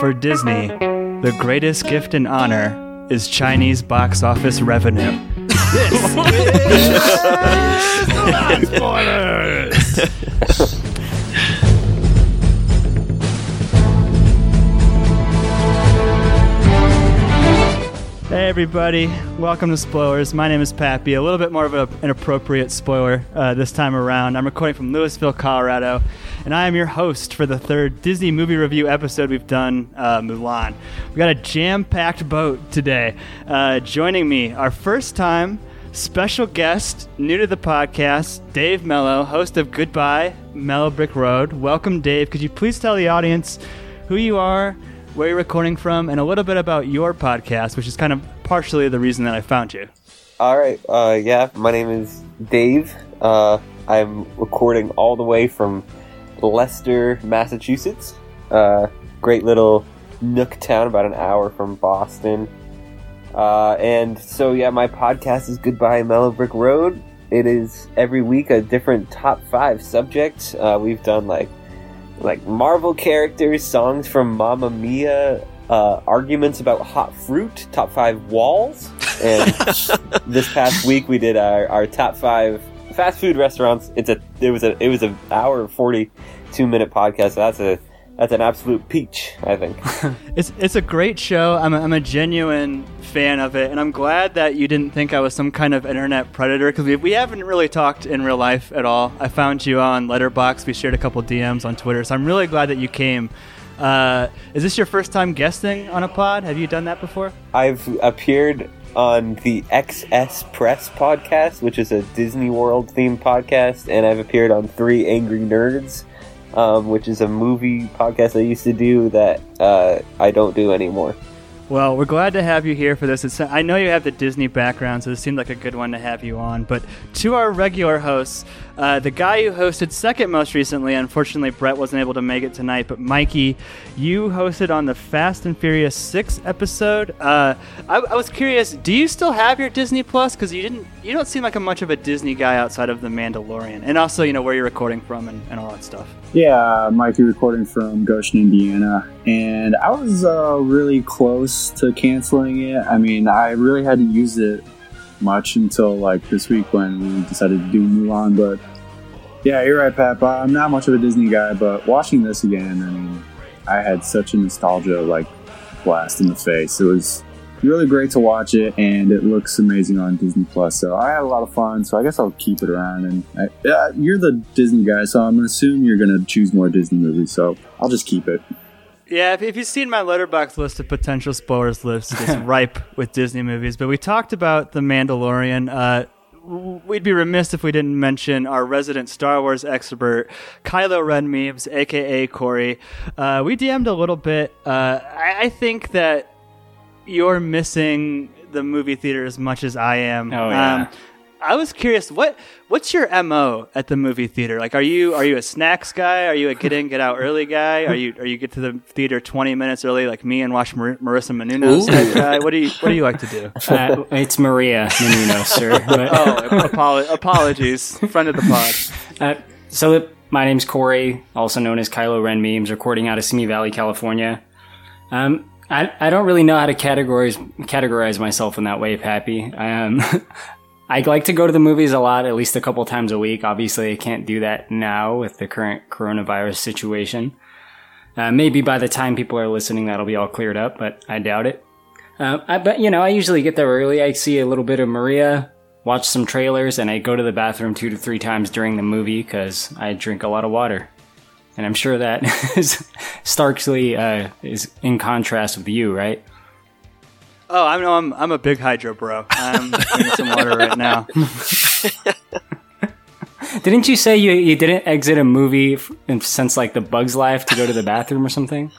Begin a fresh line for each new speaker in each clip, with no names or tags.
For Disney, the greatest gift and honor is Chinese box office revenue. Everybody, welcome to Spoilers. My name is Pappy. A little bit more of a, an appropriate spoiler uh, this time around. I'm recording from Louisville, Colorado, and I am your host for the third Disney movie review episode we've done, uh, Mulan. We've got a jam-packed boat today. Uh, joining me, our first time special guest, new to the podcast, Dave Mello, host of Goodbye Mellow Brick Road. Welcome, Dave. Could you please tell the audience who you are? where you're recording from, and a little bit about your podcast, which is kind of partially the reason that I found you.
All right. Uh, yeah, my name is Dave. Uh, I'm recording all the way from Leicester, Massachusetts. Uh, great little nook town, about an hour from Boston. Uh, and so, yeah, my podcast is Goodbye Mellow Brick Road. It is every week a different top five subject. Uh, we've done like like Marvel characters, songs from Mamma Mia, uh, arguments about hot fruit, top five walls, and this past week we did our, our top five fast food restaurants. It's a it was a it was an hour forty two minute podcast. So that's a that's an absolute peach, I think.
it's it's a great show. I'm a, I'm a genuine fan of it, and I'm glad that you didn't think I was some kind of internet predator because we, we haven't really talked in real life at all. I found you on Letterboxd. We shared a couple DMs on Twitter, so I'm really glad that you came. Uh, is this your first time guesting on a pod? Have you done that before?
I've appeared on the XS Press podcast, which is a Disney World themed podcast, and I've appeared on Three Angry Nerds um, which is a movie podcast I used to do that uh, I don't do anymore.
Well, we're glad to have you here for this. It's, I know you have the Disney background, so it seemed like a good one to have you on. But to our regular hosts, uh, the guy who hosted second most recently, unfortunately, Brett wasn't able to make it tonight, but Mikey, you hosted on the Fast and Furious 6 episode. Uh, I, I, was curious, do you still have your Disney Plus? Because you didn't, you don't seem like a much of a Disney guy outside of The Mandalorian. And also, you know, where you're recording from and, and all that stuff.
Yeah, Mikey recording from Goshen, Indiana. And I was uh, really close to canceling it. I mean, I really hadn't used it much until like this week when we decided to do Mulan. But yeah, you're right, Pat. I'm not much of a Disney guy, but watching this again, I mean, I had such a nostalgia like blast in the face. It was really great to watch it, and it looks amazing on Disney Plus. So I had a lot of fun. So I guess I'll keep it around. And I, uh, you're the Disney guy, so I'm gonna assume you're gonna choose more Disney movies. So I'll just keep it.
Yeah, if, if, you've seen my letterboxd list of potential spoilers list, it's ripe with Disney movies. But we talked about The Mandalorian. Uh, we'd be remiss if we didn't mention our resident Star Wars expert, Kylo Ren memes, aka Corey. Uh, we DM'd a little bit. Uh, I, I, think that you're missing the movie theater as much as I am.
Oh yeah. Um,
I was curious what what's your mo at the movie theater? Like, are you are you a snacks guy? Are you a get in get out early guy? Are you are you get to the theater twenty minutes early like me and watch Mar- Marissa Menounos guy? What do you what do you like to do?
Uh, it's Maria Menounos, sir.
But... oh, apolo- apologies, friend of the pod.
Uh, so my name's Corey, also known as Kylo Ren memes, recording out of Simi Valley, California. Um, I, I don't really know how to categorize categorize myself in that way, Pappy. I um, I like to go to the movies a lot, at least a couple times a week. Obviously, I can't do that now with the current coronavirus situation. Uh, maybe by the time people are listening, that'll be all cleared up, but I doubt it. Uh, I, but you know, I usually get there early. I see a little bit of Maria, watch some trailers, and I go to the bathroom two to three times during the movie because I drink a lot of water. And I'm sure that is starkly uh, is in contrast with you, right?
Oh, I know. I'm I'm a big hydro bro. I'm drinking some water right now.
didn't you say you you didn't exit a movie since like the Bug's Life to go to the bathroom or something?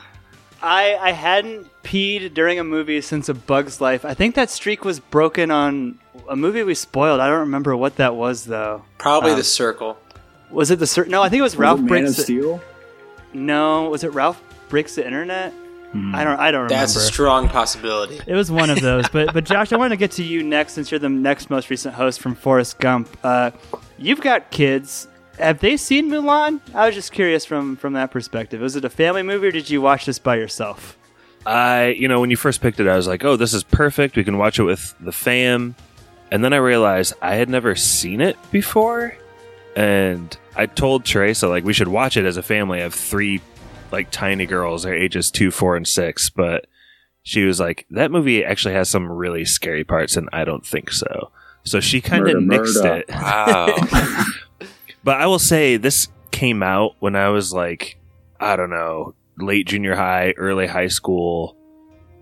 I I hadn't peed during a movie since a Bug's Life. I think that streak was broken on a movie we spoiled. I don't remember what that was though.
Probably um, The Circle.
Was it the Circle? No, I think it was, was Ralph
it
Breaks.
Man of Steel?
No, was it Ralph Breaks the Internet? Hmm. I don't. I don't remember.
That's a strong possibility.
It was one of those. but but Josh, I want to get to you next since you're the next most recent host from Forrest Gump. Uh, you've got kids. Have they seen Mulan? I was just curious from from that perspective. Was it a family movie or did you watch this by yourself?
I, you know, when you first picked it, I was like, oh, this is perfect. We can watch it with the fam. And then I realized I had never seen it before. And I told Teresa, like, we should watch it as a family. I have three, like, tiny girls. They're ages two, four, and six. But she was like, that movie actually has some really scary parts, and I don't think so. So she kind of
Murder,
nixed
murder.
it.
Wow.
But I will say this came out when I was like, I don't know, late junior high, early high school.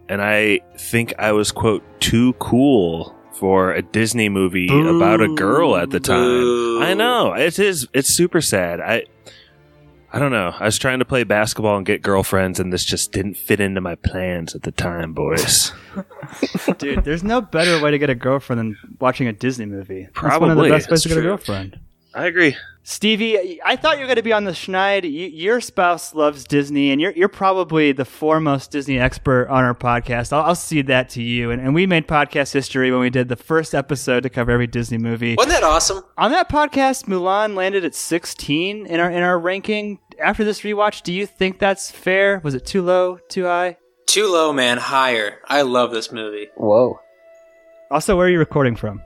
And I think I was, quote, too cool for a Disney movie
Boo.
about a girl at the time.
Boo.
I know. It is it's super sad. I I don't know. I was trying to play basketball and get girlfriends and this just didn't fit into my plans at the time, boys.
Dude, there's no better way to get a girlfriend than watching a Disney movie. That's one of the
Probably.
best ways to
That's
get a
true.
girlfriend.
I agree.
Stevie, I thought you were going to be on the Schneid. You, your spouse loves Disney, and you're you're probably the foremost Disney expert on our podcast. I'll, I'll cede that to you. And, and we made podcast history when we did the first episode to cover every Disney movie.
Wasn't that awesome?
On that podcast, Mulan landed at 16 in our in our ranking. After this rewatch, do you think that's fair? Was it too low, too high?
Too low, man. Higher. I love this movie.
Whoa.
Also, where are you recording from?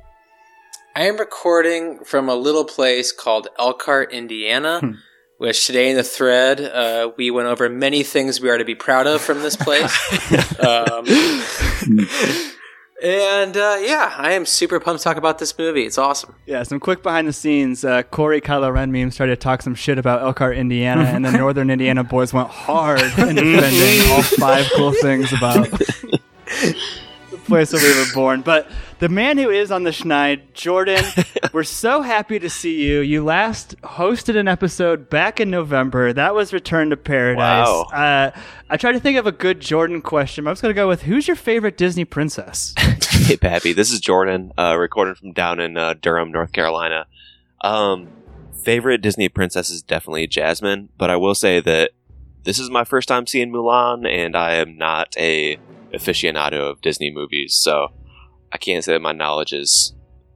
I am recording from a little place called Elkhart, Indiana, which today in the thread uh, we went over many things we are to be proud of from this place. um, and uh, yeah, I am super pumped to talk about this movie. It's awesome.
Yeah, some quick behind the scenes. Uh, Corey Kylo Ren memes started to talk some shit about Elkhart, Indiana, and the Northern Indiana boys went hard in defending all five cool things about the place where we were born. But the man who is on the Schneid, Jordan, we're so happy to see you. You last hosted an episode back in November. That was Return to Paradise.
Wow.
Uh, I tried to think of a good Jordan question. but I was going to go with who's your favorite Disney princess?
Hey, Pappy. This is Jordan, uh, recording from down in uh, Durham, North Carolina. Um, favorite Disney princess is definitely Jasmine, but I will say that this is my first time seeing Mulan, and I am not a aficionado of Disney movies, so I can't say that my knowledge is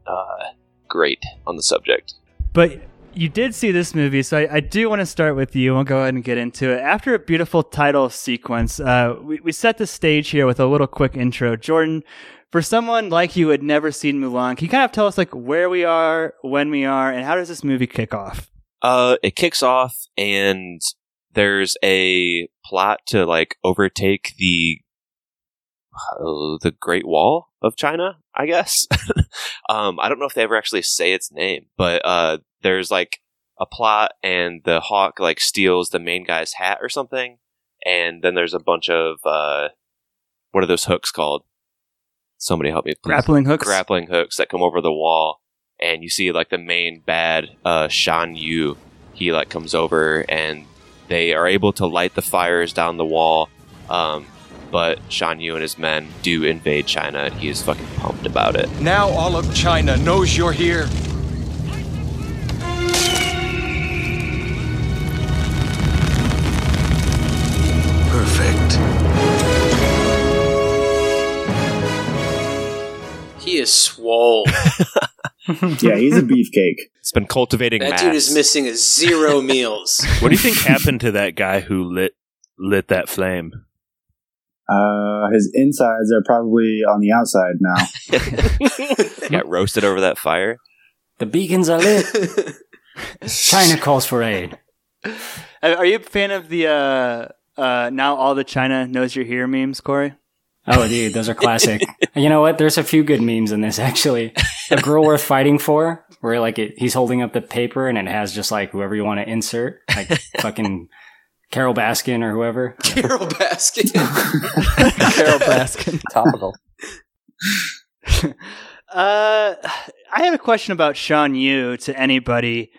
uh, great on the subject.
But you did see this movie, so I, I do want to start with you. We'll go ahead and get into it. After a beautiful title sequence, uh, we, we set the stage here with a little quick intro. Jordan, for someone like you who had never seen Mulan, can you kind of tell us like where we are, when we are, and how does this movie kick off?
Uh, it kicks off, and there's a plot to like overtake the uh, the Great Wall of China. I guess. um, I don't know if they ever actually say its name, but uh, there's like a plot, and the hawk like steals the main guy's hat or something, and then there's a bunch of uh, what are those hooks called? Somebody help me, please
Grappling hooks.
grappling hooks that come over the wall, and you see like the main bad uh, Shan Yu. He like comes over, and they are able to light the fires down the wall. Um, but Shan Yu and his men do invade China, and he is fucking pumped about it.
Now all of China knows you're here. Perfect.
He is swole.
Yeah, he's a beefcake.
It's been cultivating
that
mass.
dude is missing zero meals.
What do you think happened to that guy who lit lit that flame?
Uh, his insides are probably on the outside now.
Got roasted over that fire.
The beacons are lit. China calls for aid.
Are you a fan of the uh, uh, now all the China knows you're here memes, Corey?
Oh, dude, those are classic. you know what? There's a few good memes in this actually. A girl worth fighting for, where like it, he's holding up the paper and it has just like whoever you want to insert, like fucking Carole Baskin or whoever.
Carole Baskin.
Carole Baskin.
Topical.
Uh, I have a question about Shan Yu to anybody.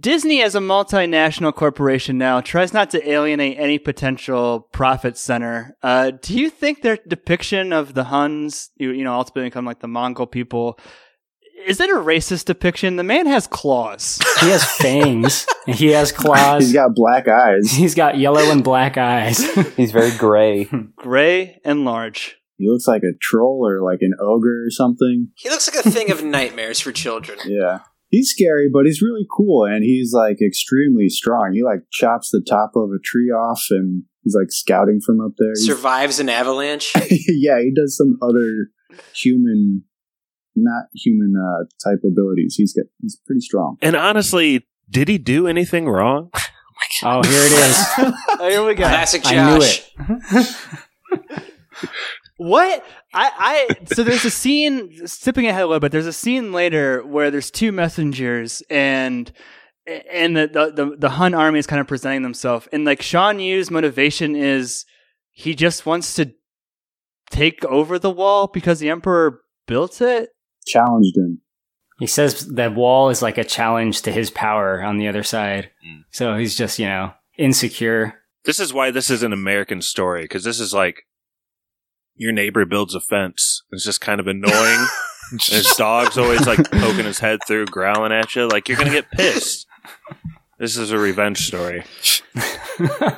Disney, as a multinational corporation now, tries not to alienate any potential profit center. Uh, do you think their depiction of the Huns, you, you know, ultimately become like the Mongol people, is it a racist depiction? The man has claws.
He has fangs. He has claws.
He's got black eyes.
He's got yellow and black eyes.
He's very gray.
Gray and large.
He looks like a troll or like an ogre or something.
he looks like a thing of nightmares for children.
Yeah. He's scary, but he's really cool and he's like extremely strong. He like chops the top of a tree off and He's like scouting from up there. He's-
Survives an avalanche.
yeah, he does some other human, not human uh, type abilities. He's got he's pretty strong.
And honestly, did he do anything wrong?
Oh, here it is.
Oh, here we go.
Classic Josh.
I knew it.
What I I so there's a scene skipping ahead a little bit. There's a scene later where there's two messengers and and the the the, the Hun army is kind of presenting themselves and like Shan Yu's motivation is he just wants to take over the wall because the emperor built it.
Challenged him.
He says that wall is like a challenge to his power on the other side.
Mm.
So he's just, you know, insecure.
This is why this is an American story because this is like your neighbor builds a fence. It's just kind of annoying. and his dog's always like poking his head through, growling at you. Like you're gonna get pissed. This is a revenge story.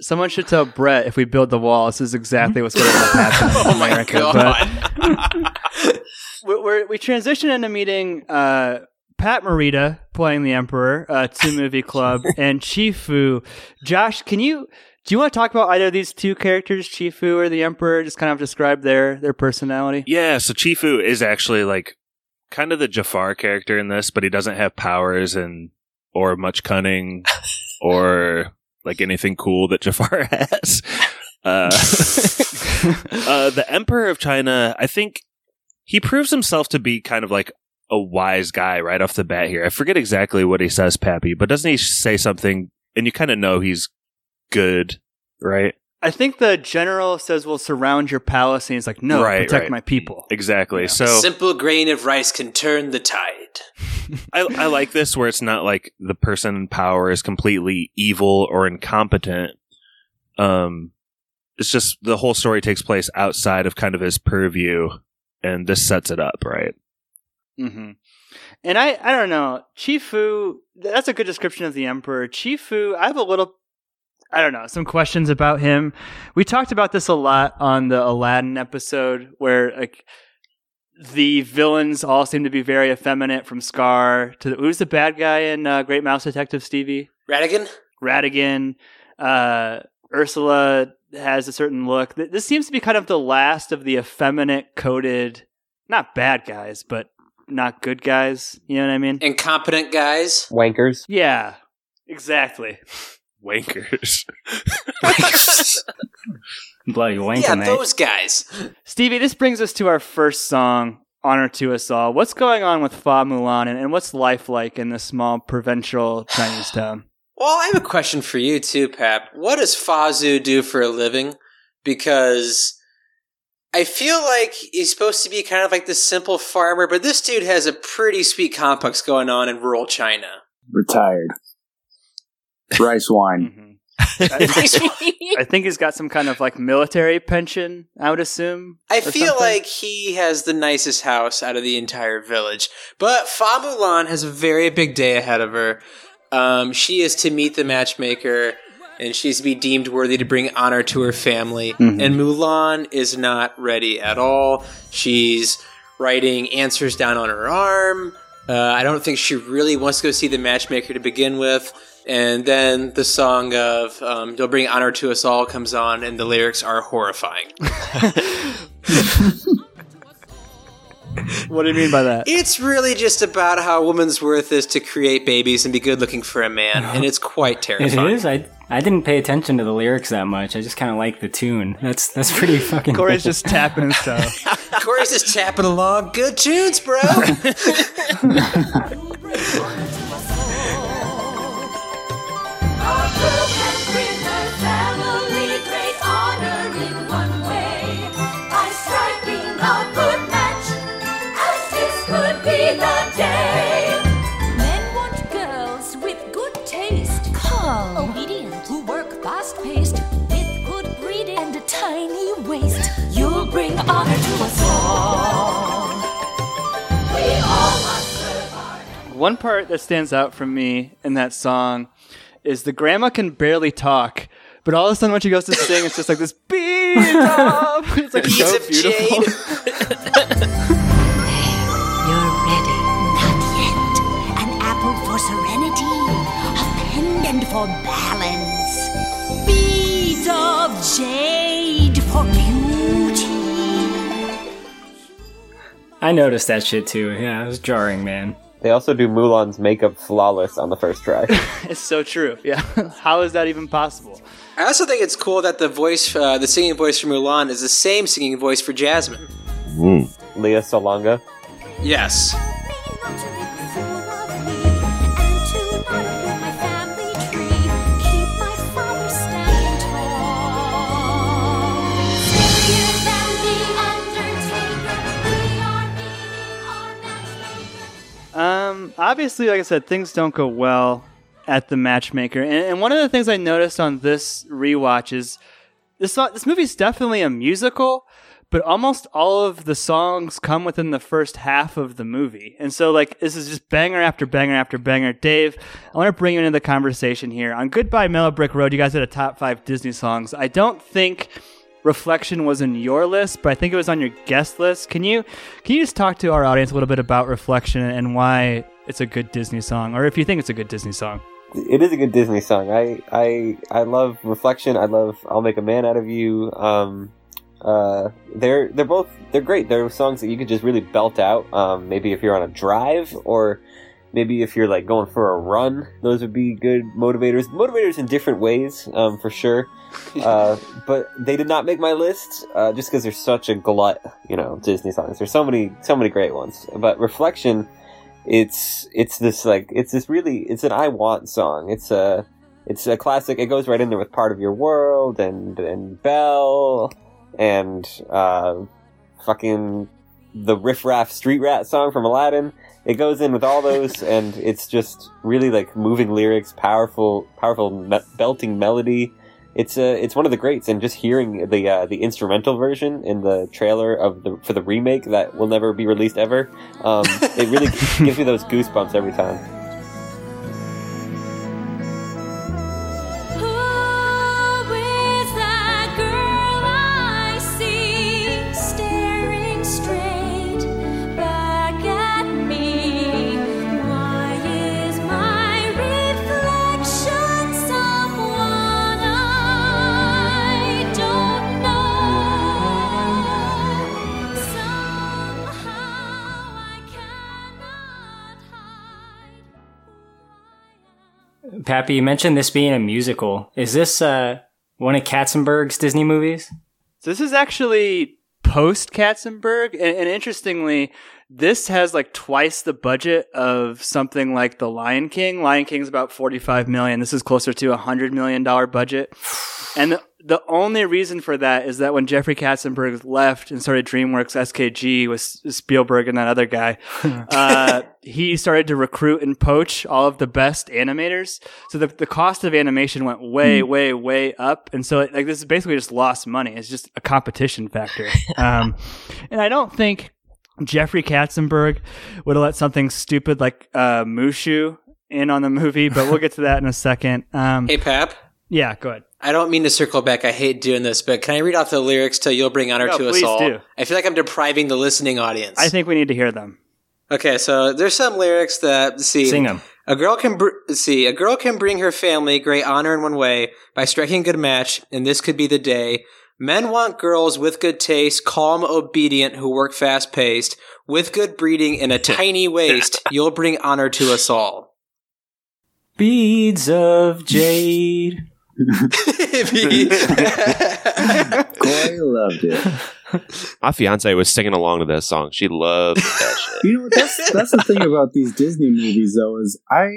Someone should tell Brett if we build the wall, this is exactly what's going to happen. in
Oh my
America.
god.
We we're, we transition into meeting uh, Pat Morita playing the Emperor, uh, Two Movie Club, and Chifu. Josh, can you do you want to talk about either of these two characters, Chifu or the Emperor? Just kind of describe their their personality.
Yeah, so Chifu is actually like kind of the Jafar character in this, but he doesn't have powers and or much cunning or like anything cool that Jafar has. Uh, uh, the Emperor of China, I think he proves himself to be kind of like a wise guy right off the bat here. I forget exactly what he says, Pappy, but doesn't he say something and you kind of know he's good, right?
I think the general says, "We'll surround your palace," and he's like, "No,
Right,
protect
right.
my people."
Exactly. So
Simple grain of rice can turn the tide.
I, I like this where it's not like the person in power is completely evil or incompetent. Um, it's just the whole story takes place outside of kind of his purview, and this sets it up right.
Mm-hmm. And I, I don't know, Chifu. That's a good description of the Emperor. Chifu. I have a little, I don't know, some questions about him. We talked about this a lot on the Aladdin episode, where like the villains all seem to be very effeminate, from Scar to who's the bad guy in uh, Great Mouse Detective, Stevie
Ratigan?
Ratigan. Uh, Ursula has a certain look. This seems to be kind of the last of the effeminate coded, not bad guys, but not good guys. You know what I mean?
Incompetent guys?
Wankers.
Yeah, exactly.
Wankers.
Bloody wanking
yeah,
night.
those guys.
Stevie, this brings us to our first song, Honor to Us All. What's going on with Fa Mulan and, and what's life like in this small provincial Chinese town?
Well, I have a question for you too, Pap. What does Fa Zhou do for a living? Because I feel like he's supposed to be kind of like this simple farmer, but this dude has a pretty sweet complex going on in rural China.
Retired. Rice wine.
Mhm. I, I think he's got some kind of like military pension, I would assume.
I feel
something.
like he has the nicest house out of the entire village. But Fa Mulan has a very big day ahead of her. Um, she is to meet the matchmaker, and she's to be deemed worthy to bring honor to her family.
Mhm.
And Mulan is not ready at all. She's writing answers down on her arm. Uh, I don't think she really wants to go see the matchmaker to begin with. And then the song of um, "They'll Bring Honor to Us All" comes on, and the lyrics are horrifying.
What do you mean by that?
It's really just about how a woman's worth is to create babies and be good looking for a man, and it's quite
It
terrifying.
is. I I didn't pay attention to the lyrics that much. I just kind of like the tune. That's that's pretty fucking.
Corey's
cool.
just tapping and stuff.
Corey's just tapping along. Good tunes, bro.
bring honor to us all. We all must serve
One part that stands out for me in that song is the grandma can barely talk, but all of a sudden when she goes to sing, it's just like this beat up. It's like
Beads
so
of
beautiful.
jade.
You're ready. Not yet. An apple for serenity, a pendant for balance. Be
I noticed that shit too. Yeah, it was jarring, man.
They also do Mulan's makeup flawless on the first try.
It's so true. Yeah. How is that even possible?
I also think it's cool that the voice, uh, the singing voice for Mulan, is the same singing voice for Jasmine.
Mm.
Lea Salonga.
Yes.
Um, obviously, like I said, things don't go well at the matchmaker, and, and one of the things I noticed on this rewatch is this this movie's definitely a musical, but almost all of the songs come within the first half of the movie, and so like this is just banger after banger after banger. Dave, I want to bring you into the conversation here on Goodbye Mellow Brick Road. You guys had a top five Disney songs. I don't think. Reflection was in your list, but I think it was on your guest list. Can you can you just talk to our audience a little bit about Reflection and why it's a good Disney song, or if you think it's a good Disney song?
It is a good Disney song. I I I love Reflection. I love I'll Make a Man Out of You. Um, uh, they're they're both they're great. They're songs that you could just really belt out. Um, maybe if you're on a drive or maybe if you're like going for a run, those would be good motivators. Motivators in different ways, um, for sure. Uh, but they did not make my list uh, just because there's such a glut, you know, Disney songs. There's so many so many great ones. But Reflection, it's it's this like it's this really it's an I want song. It's a it's a classic. It goes right in there with part of your world and and Belle and uh, fucking the riff raff street rat song from Aladdin. It goes in with all those, and it's just really like moving lyrics, powerful, powerful me- belting melody. It's uh, it's one of the greats, and just hearing the uh, the instrumental version in the trailer of the for the remake that will never be released ever, um, it really gives me those goosebumps every time.
Pappy, you mentioned this being a musical. Is this uh, one of Katzenberg's Disney movies?
So this is actually post Katzenberg, and, and interestingly, this has like twice the budget of something like The Lion King. Lion King's about forty-five million. This is closer to a hundred million dollar budget, and the, the only reason for that is that when Jeffrey Katzenberg left and started DreamWorks SKG with Spielberg and that other guy, uh, he started to recruit and poach all of the best animators. So the, the cost of animation went way, way, way up. And so like this is basically just lost money. It's just a competition factor. Um, and I don't think Jeffrey Katzenberg would have let something stupid like uh, Mushu in on the movie, but we'll get to that in a second. Um,
Hey, Pap.
yeah, go ahead.
I don't mean to circle back. I hate doing this, but can I read off the lyrics to "You'll Bring Honor
No,
to Us All"?
do.
I feel like I'm depriving the listening audience.
I think we need to hear them.
Okay, so there's some lyrics that see.
Sing them.
A girl can br- see. A girl can bring her family great honor in one way by striking a good match, and this could be the day. Men want girls with good taste, calm, obedient, who work fast paced, with good breeding and a tiny waist. You'll bring honor to us all.
Beads of jade.
Corey loved it.
My fiance was singing along to that song. She loved that shit.
You know, what that's that's the thing about these Disney movies, though, is I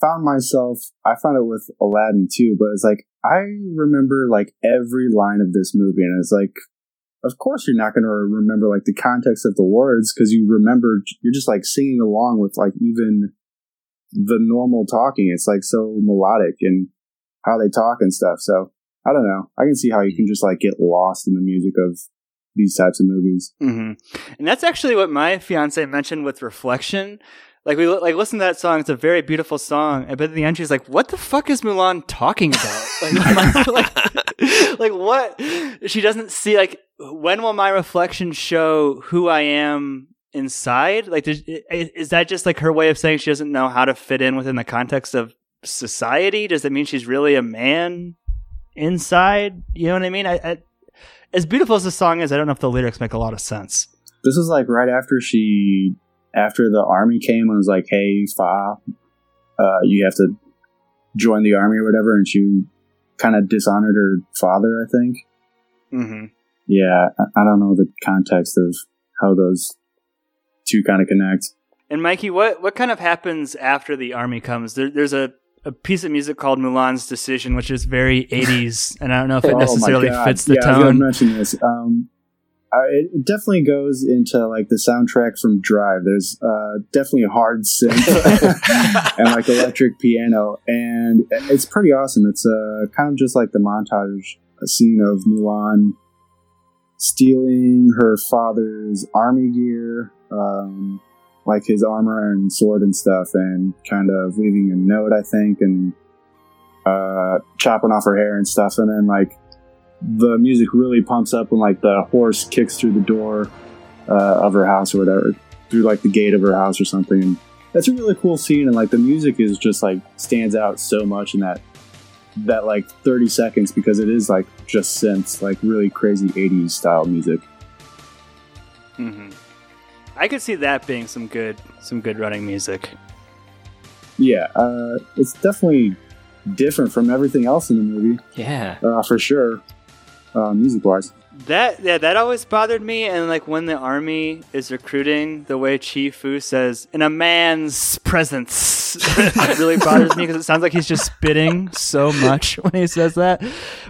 found myself. I found it with Aladdin too, but it's like I remember like every line of this movie, and it's like, of course you're not going to remember like the context of the words because you remember you're just like singing along with like even the normal talking. It's like so melodic and how they talk and stuff. So I don't know. I can see how you can just like get lost in the music of these types of movies.
hmm And that's actually what my fiance mentioned with reflection. Like we like listen to that song. It's a very beautiful song. But at the end, she's like, "What the fuck is Mulan talking about? Like, like, like what? She doesn't see. Like, when will my reflection show who I am inside? Like, is that just like her way of saying she doesn't know how to fit in within the context of society? Does that mean she's really a man inside? You know what I mean? I, I, as beautiful as the song is, I don't know if the lyrics make a lot of sense.
this was like right after she, after the army came and was like, "Hey, Fa, uh, you have to join the army or whatever," and she kind of dishonored her father. I think.
Mm-hmm.
Yeah, I, I don't know the context of how those two kind of connect.
And Mikey, what what kind of happens after the army comes? There, there's a, a piece of music called Mulan's Decision, which is very 80s, and I don't know if it
Oh
necessarily
God.
fits the
yeah, I was
tone.
mention this. Um, I, it definitely goes into like the soundtrack from Drive. There's uh, definitely a hard synth and like electric piano, and it's pretty awesome. It's uh, kind of just like the montage a scene of Mulan stealing her father's army gear, um, like his armor and sword and stuff, and kind of leaving a note, I think, and uh, chopping off her hair and stuff, and then like the music really pumps up when like the horse kicks through the door uh, of her house or whatever, through like the gate of her house or something. That's a really cool scene, and like the music is just like stands out so much in that that like 30 seconds because it is like just synths, like really crazy 80s style music.
hmm I could see that being some good some good running music.
Yeah, uh, it's definitely different from everything else in the movie,
Yeah.
uh, for sure, uh, music wise.
That yeah, that always bothered me. And like when the army is recruiting, the way Chifu says "in a man's presence," it really bothers me because it sounds like he's just spitting so much when he says that.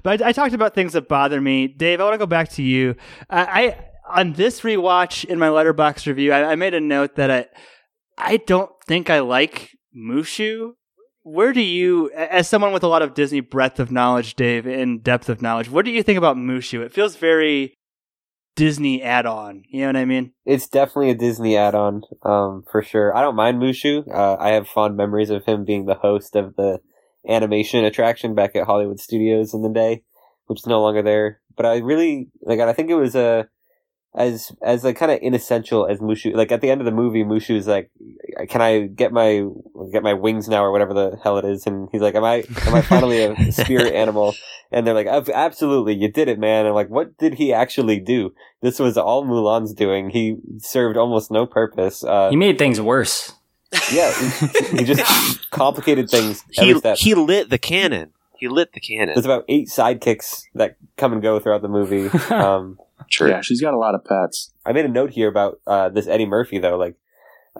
But I, I talked about things that bother me. Dave, I want to go back to you. I, I on this rewatch in my letterboxd review, I, I made a note that I I don't think I like Mushu. Where do you, as someone with a lot of Disney breadth of knowledge, Dave, and depth of knowledge, what do you think about Mushu? It feels very Disney add-on. You know what I mean?
It's definitely a Disney add-on, um, for sure. I don't mind Mushu. Uh, I have fond memories of him being the host of the animation attraction back at Hollywood Studios in the day, which is no longer there. But I really like. I think it was a as as like kind of inessential as Mushu. Like at the end of the movie, Mushu is like, "Can I get my get my wings now or whatever the hell it is?" And he's like, "Am I am I finally a spirit animal?" And they're like, "Absolutely, you did it, man." And like, what did he actually do? This was all Mulan's doing. He served almost no purpose. Uh,
He made things worse.
yeah, he, he just complicated things
He
every step.
he lit the cannon. He lit the cannon.
There's about eight sidekicks that come and go throughout the movie. Um,
True.
Yeah, she's got a lot of pets.
I made a note here about uh, this Eddie Murphy though, like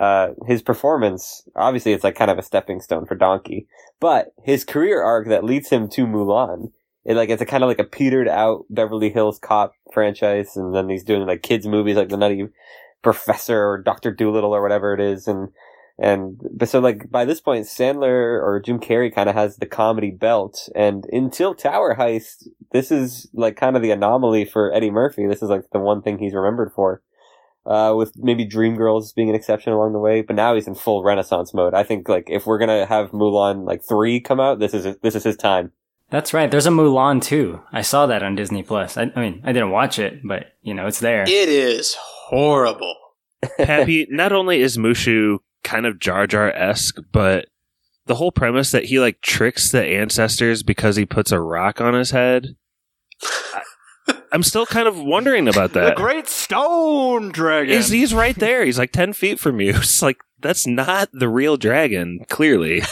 uh, his performance. Obviously, it's like kind of a stepping stone for Donkey, but his career arc that leads him to Mulan, it like it's a kind of like a petered out Beverly Hills Cop franchise, and then he's doing like kids movies like the Nutty Professor or Doctor Doolittle or whatever it is, and and but so like by this point, Sandler or Jim Carrey kind of has the comedy belt, and until Tower Heist, this is like kind of the anomaly for Eddie Murphy. This is like the one thing he's remembered for. Uh, with maybe Dreamgirls being an exception along the way, but now he's in full renaissance mode. I think like if we're gonna have Mulan like three come out, this is this is his time.
That's right. There's a Mulan too. I saw that on Disney Plus. I, I mean, I didn't watch it, but you know, it's there.
It is horrible.
Happy. not only is Mushu kind of Jar Jar esque, but the whole premise that he like tricks the ancestors because he puts a rock on his head. I, I'm still kind of wondering about that. The.
Great Stone Dragon.
He's, he's right there. He's like 10 feet from you. It's like, that's not the real dragon, clearly.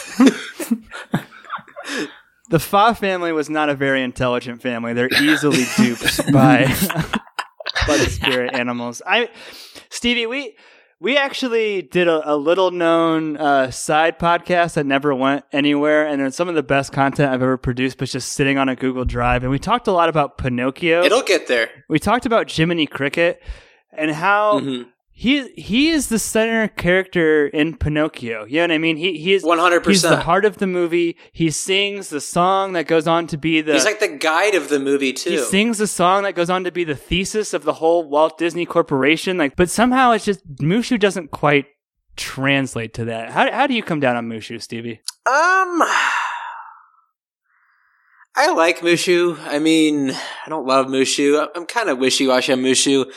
the Fa family was not a very intelligent family. They're easily duped by by the spirit animals. I, Stevie, we we actually did a, a little known uh, side podcast that never went anywhere, and it's some of the best content I've ever produced, but just sitting on a Google Drive. And we talked a lot about Pinocchio.
It'll get there.
we talked about Jiminy Cricket and how.
Mhm.
He he is the center character in Pinocchio. You know what I mean? He he is
100%.
He's the heart of the movie. He sings the song that goes on to be the
He's like the guide of the movie too.
he sings the song that goes on to be the thesis of the whole Walt Disney Corporation. Like, but somehow it's just Mushu doesn't quite translate to that. How how do you come down on Mushu, Stevie?
Um, I like Mushu. I mean, I don't love Mushu. I'm kind of wishy washy on Mushu.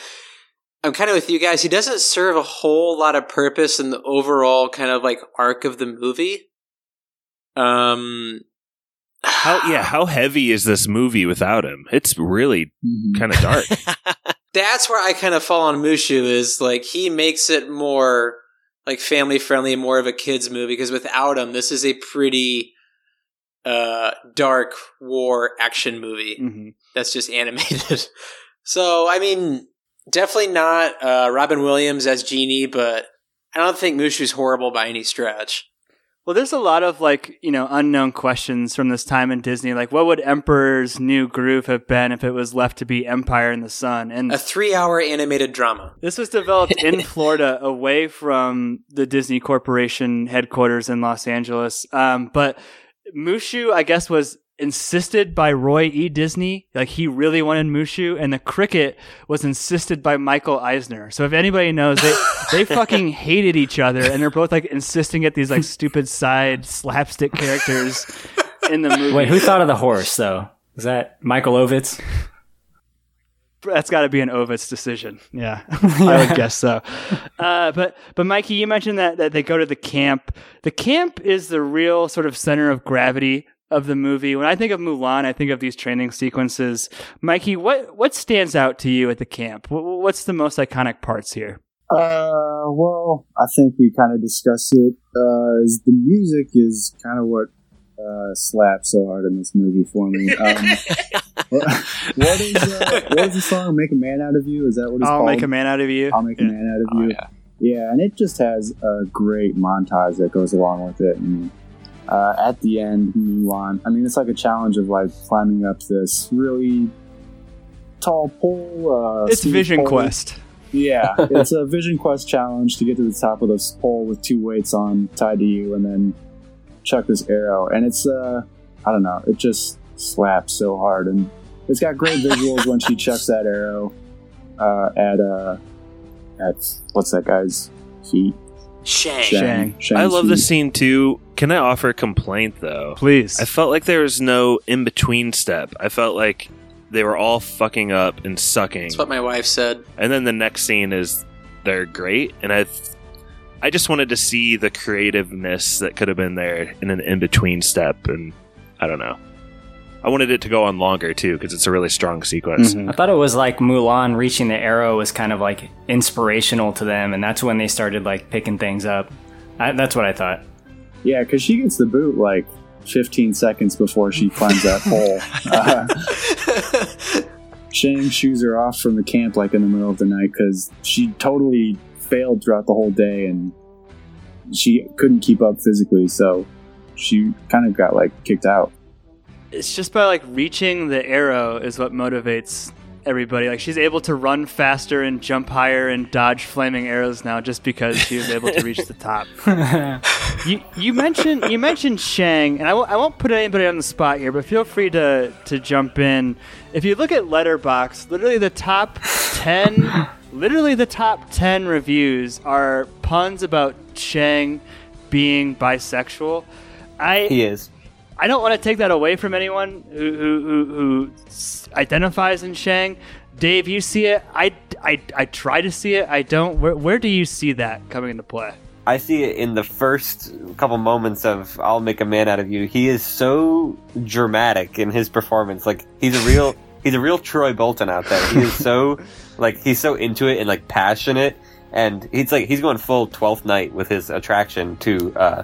I'm kind of with you guys. He doesn't serve a whole lot of purpose in the overall kind of like arc of the movie. Um,
How, yeah, how heavy is this movie without him? It's really
Mhm.
kind of dark.
that's where I kind of fall on Mushu is like he makes it more like family friendly, more of a kids movie because without him, this is a pretty uh dark war action movie
hmm
that's just animated. so I mean, definitely not uh, Robin Williams as Genie, but I don't think Mushu's horrible by any stretch.
Well, there's a lot of like, you know, unknown questions from this time in Disney. Like, what would Emperor's New Groove have been if it was left to be Empire in the Sun? And
A three-hour animated drama.
this was developed in Florida away from the Disney Corporation headquarters in Los Angeles. Um, but Mushu, I guess, was insisted by Roy E. Disney. Like, he really wanted Mushu, and the cricket was insisted by Michael Eisner. So if anybody knows, they, they fucking hated each other, and they're both like insisting at these like stupid side slapstick characters in the movie.
Wait, who thought of the horse though? Is that Michael Ovitz?
That's got to be an Ovitz decision. Yeah, I would guess so. Uh, but but Mikey, you mentioned that that they go to the camp. The camp is the real sort of center of gravity of the movie. When I think of Mulan, I think of these training sequences. Mikey, what what stands out to you at the camp? What's the most iconic parts here?
Uh, well, I think we kind of discussed it. Uh, is the music is kind of what uh, slapped so hard in this movie for me. Um, what, what is uh, what is the song? "Make a Man Out of You"? Is that what it's
I'll
called?
make a man out of you.
I'll make a
Yeah.
man out of
Oh,
you.
yeah.
Yeah, and it just has a great montage that goes along with it. And uh, at the end, Mulan, I mean, it's like a challenge of like climbing up this really tall pole. Uh,
It's Vision
pole.
Quest.
Yeah, it's a Vision Quest challenge to get to the top of this pole with two weights on tied to you, and then chuck this arrow. And it's, uh, I don't know, it just slaps so hard, and it's got great visuals when she chucks that arrow uh, at uh, at what's that guy's feet?
Shang.
Shang.
Shang's
I love
feet.
this scene too. Can I offer a complaint though?
Please.
I felt like there was no in between step. I felt like they were all fucking up and sucking.
That's what my wife said.
and then the next scene is they're great and i i just wanted to see the creativeness that could have been there in an in-between step and i don't know i wanted it to go on longer too because it's a really strong sequence
Mhm.
I thought it was like Mulan reaching the arrow was kind of like inspirational to them, and that's when they started like picking things up. I, that's what I thought.
Yeah, because she gets the boot like 15 seconds before she climbs that pole. Uh, Shang shoos her off from the camp like in the middle of the night because she totally failed throughout the whole day and she couldn't keep up physically, so she kind of got like kicked out.
it's just by like reaching the arrow is what motivates everybody. Like she's able to run faster and jump higher and dodge flaming arrows now just because she was able to reach the top. you you mentioned you mentioned Shang, and I won't, I won't put anybody on the spot here, but feel free to to jump in. If you look at Letterboxd, literally the top ten, literally the top ten reviews are puns about Shang being bisexual. I
He is.
I don't want to take that away from anyone who who, who, who identifies in Shang. Dave, you see it. I, I, I try to see it. I don't. Where, where do you see that coming into play?
I see it in the first couple moments of "I'll make a man out of you." He is so dramatic in his performance. Like he's a real, he's a real Troy Bolton out there. He is so, like he's so into it and like passionate, and he's like he's going full Twelfth Night with his attraction to uh,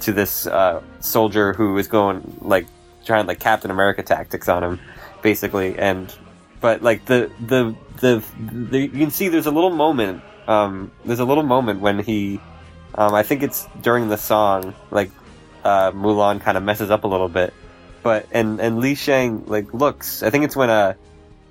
to this uh, soldier who is going like trying like Captain America tactics on him, basically. And but like the the the, the you can see there's a little moment. Um, there's a little moment when he um, I think it's during the song, like uh, Mulan kind of messes up a little bit, but and and Li Shang like looks. I think it's when uh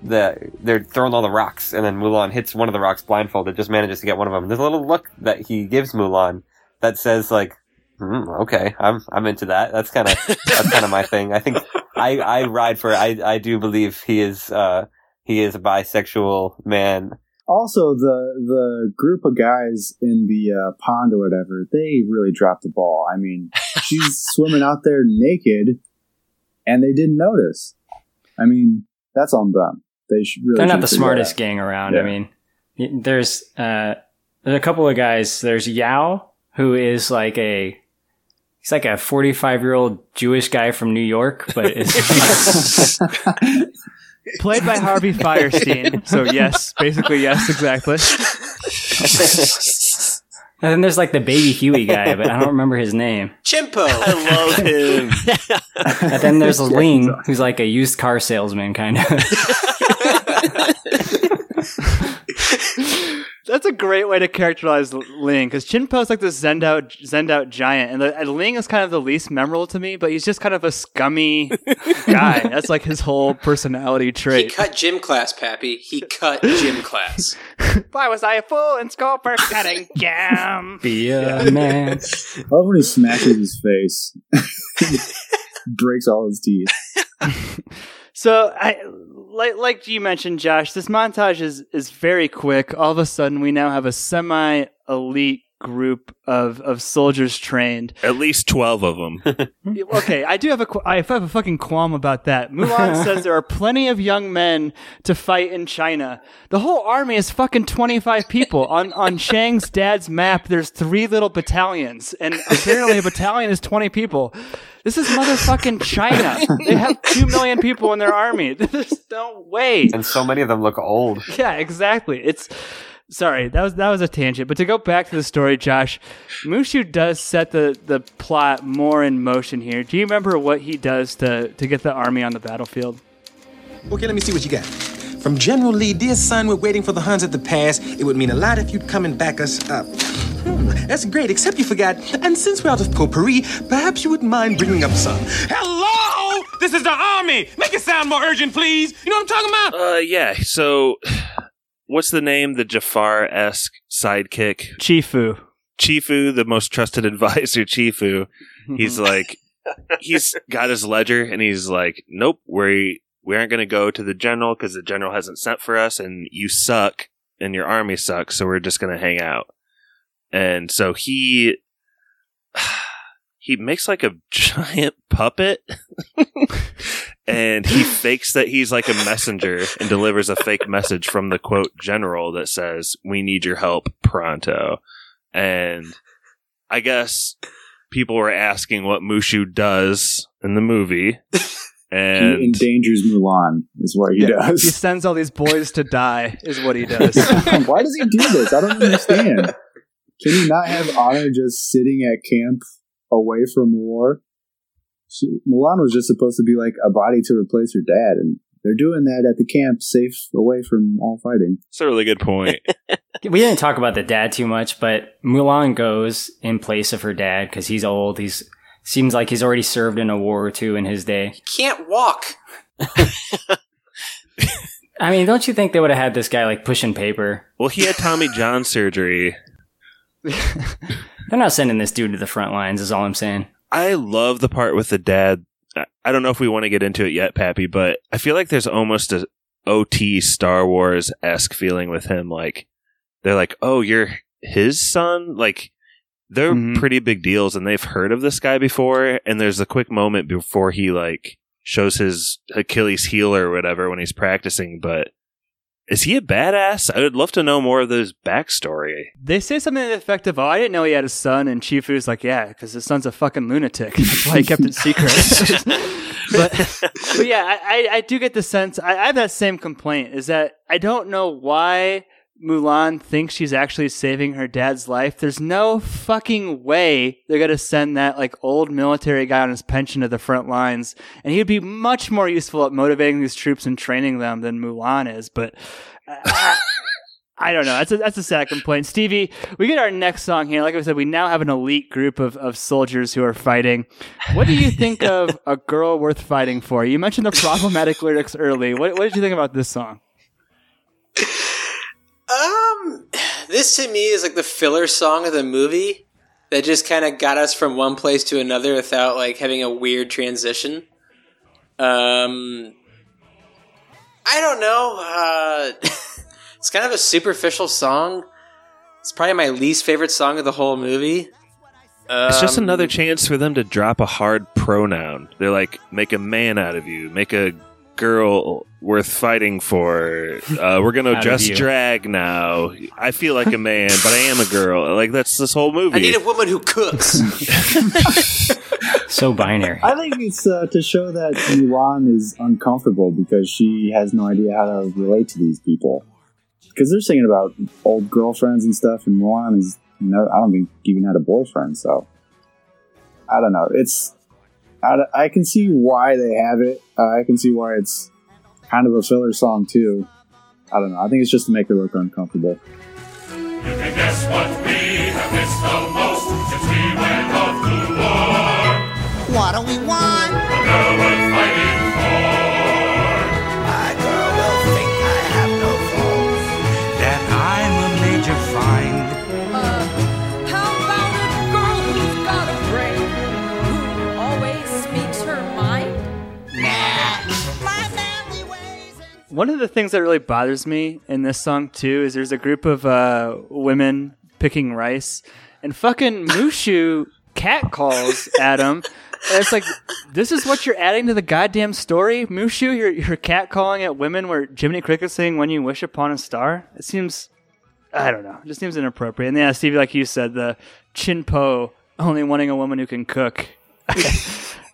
the they're throwing all the rocks, and then Mulan hits one of the rocks blindfolded, just manages to get one of them. There's a little look that he gives Mulan that says like, hmm, "Okay, I'm I'm into that." That's kind of that's kind of my thing. I think I I ride for. I I do believe he is uh he is a bisexual man.
Also, the the group of guys in the uh, pond or whatever, they really dropped the ball. I mean, she's swimming out there naked, and they didn't notice. I mean, that's on them. They should really.
They're not the smartest
that
gang around.
Yeah.
I mean, there's uh, there's a couple of guys. There's Yao, who is like a he's like a 45 year old Jewish guy from New York, but is
played by Harvey Fierstein. So yes, basically yes, exactly.
And then there's like the baby Huey guy, but I don't remember his name.
Chien-Po.
I love him.
And then there's Ling, who's like a used car salesman, kind of.
That's a great way to characterize Ling because Chien-Po is like this zend out, zend out giant, and, the, and Ling is kind of the least memorable to me. But he's just kind of a scummy guy. That's like his whole personality trait.
He cut gym class, Pappy. He cut gym class.
Why was I a fool in school for cutting jam?
Be a man.
I love when he smashes his face, breaks all his teeth.
So I like like you mentioned, Josh. This montage is is very quick. All of a sudden, we now have a semi elite group of of soldiers trained.
At least 12 of them.
Okay, I do have a qu- I have a fucking qualm about that. Mulan says there are plenty of young men to fight in China. The whole army is fucking twenty five people. On on Shang's dad's map, there's three little battalions, and apparently a battalion is twenty people. This is motherfucking China. They have two million people in their army. There's no way.
and so many of them look old.
Yeah, exactly. It's sorry that was that was a tangent, but to go back to the story, Josh, Mushu does set the the plot more in motion here. Do you remember what he does to to get the army on the battlefield?
Okay, let me see what you got. From General Li, dear son, we're waiting for the Huns at the pass. It would mean a lot if you'd come and back us up. Hmm, that's great, except you forgot. And since we're out of potpourri, perhaps you wouldn't mind bringing up some.
Hello! This is the army! Make it sound more urgent, please! You know what I'm talking about?
Uh, yeah. So, what's the name? The Jafar esque sidekick,
Chifu.
Chifu, the most trusted advisor, Chifu. He's like, he's got his ledger, and he's like, nope, we we aren't going to go to the general because the general hasn't sent for us, and you suck, and your army sucks, so we're just going to hang out. And so he he makes like a giant puppet and he fakes that he's like a messenger and delivers a fake message from the quote general that says we need your help pronto and i guess people were asking what mushu does in the movie And He
endangers Mulan, is what he
He
does.
He sends all these boys to die, is what he does.
Why does he do this? I don't understand. Can he not have honor just sitting at camp away from war? She, Mulan was just supposed to be like a body to replace her dad, and they're doing that at the camp, safe away from all fighting.
it's a really good point
We didn't talk about the dad too much, but Mulan goes in place of her dad because he's old. He's seems like he's already served in a war or two in his day.
He Can't walk.
I mean, don't you think they would have had this guy like pushing paper?
well he had tommy john surgery
They're not sending this dude to the front lines. Is all I'm saying.
I love the part with the dad. I- don't know if we want to get into it yet, Pappy, but I feel like there's almost a OT Star Wars esque feeling with him. Like they're like, "Oh, you're his son." Like they're
Mhm.
pretty big deals, and they've heard of this guy before. And there's a quick moment before he like shows his Achilles heel or whatever when he's practicing. But is he a badass? I would love to know more of his backstory.
They say something to the effect of, "Oh, I didn't know he had a son," and Chifu's like, "Yeah, because his son's a fucking lunatic. That's why he kept it secret." but, but yeah, I, I, do get the sense. I, I have that same complaint. Is that I don't know why Mulan thinks she's actually saving her dad's life. There's no fucking way they're gonna send that like old military guy on his pension to the front lines, and he'd be much more useful at motivating these troops and training them than Mulan is. But. I- I don't know. That's a, that's a sad complaint. Stevie, we get our next song here. Like I said, we now have an elite group of, of soldiers who are fighting. What do you think of A Girl Worth Fighting For? You mentioned the problematic lyrics early. What, what did you think about this song?
Um, this to me is like the filler song of the movie that just kind of got us from one place to another without like having a weird transition. Um, I don't know. Uh, it's kind of a superficial song. It's probably my least favorite song of the whole movie.
It's just
Um,
another chance for them to drop a hard pronoun. They're like, make a man out of you, make a girl worth fighting for. Uh, we're gonna
Out of
just
you.
drag now. I feel like a man, but I am a girl. Like that's this whole movie.
I need a woman who cooks.
So binary.
I think it's uh, to show that Mulan is uncomfortable because she has no idea how to relate to these people. Because they're singing about old girlfriends and stuff, and Mulan is no, I don't think even had a boyfriend. So I don't know. It's I, I can see why they have it. Uh, I can see why it's kind of a filler song too. I don't know. I think it's just to make her look uncomfortable.
You can guess what we have missed the most since we went off to war.
What do we want?
A girl worth fighting
One of the things that really bothers me in this song too is there's a group of uh, women picking rice, and fucking Mushu cat calls him. And it's like, this is what you're adding to the goddamn story, Mushu. You're you're cat calling at women where Jiminy Cricket saying "When you wish upon a star." It seems, I don't know, it just seems inappropriate. And yeah, Stevie, like you said, the Chien-Po only wanting a woman who can cook.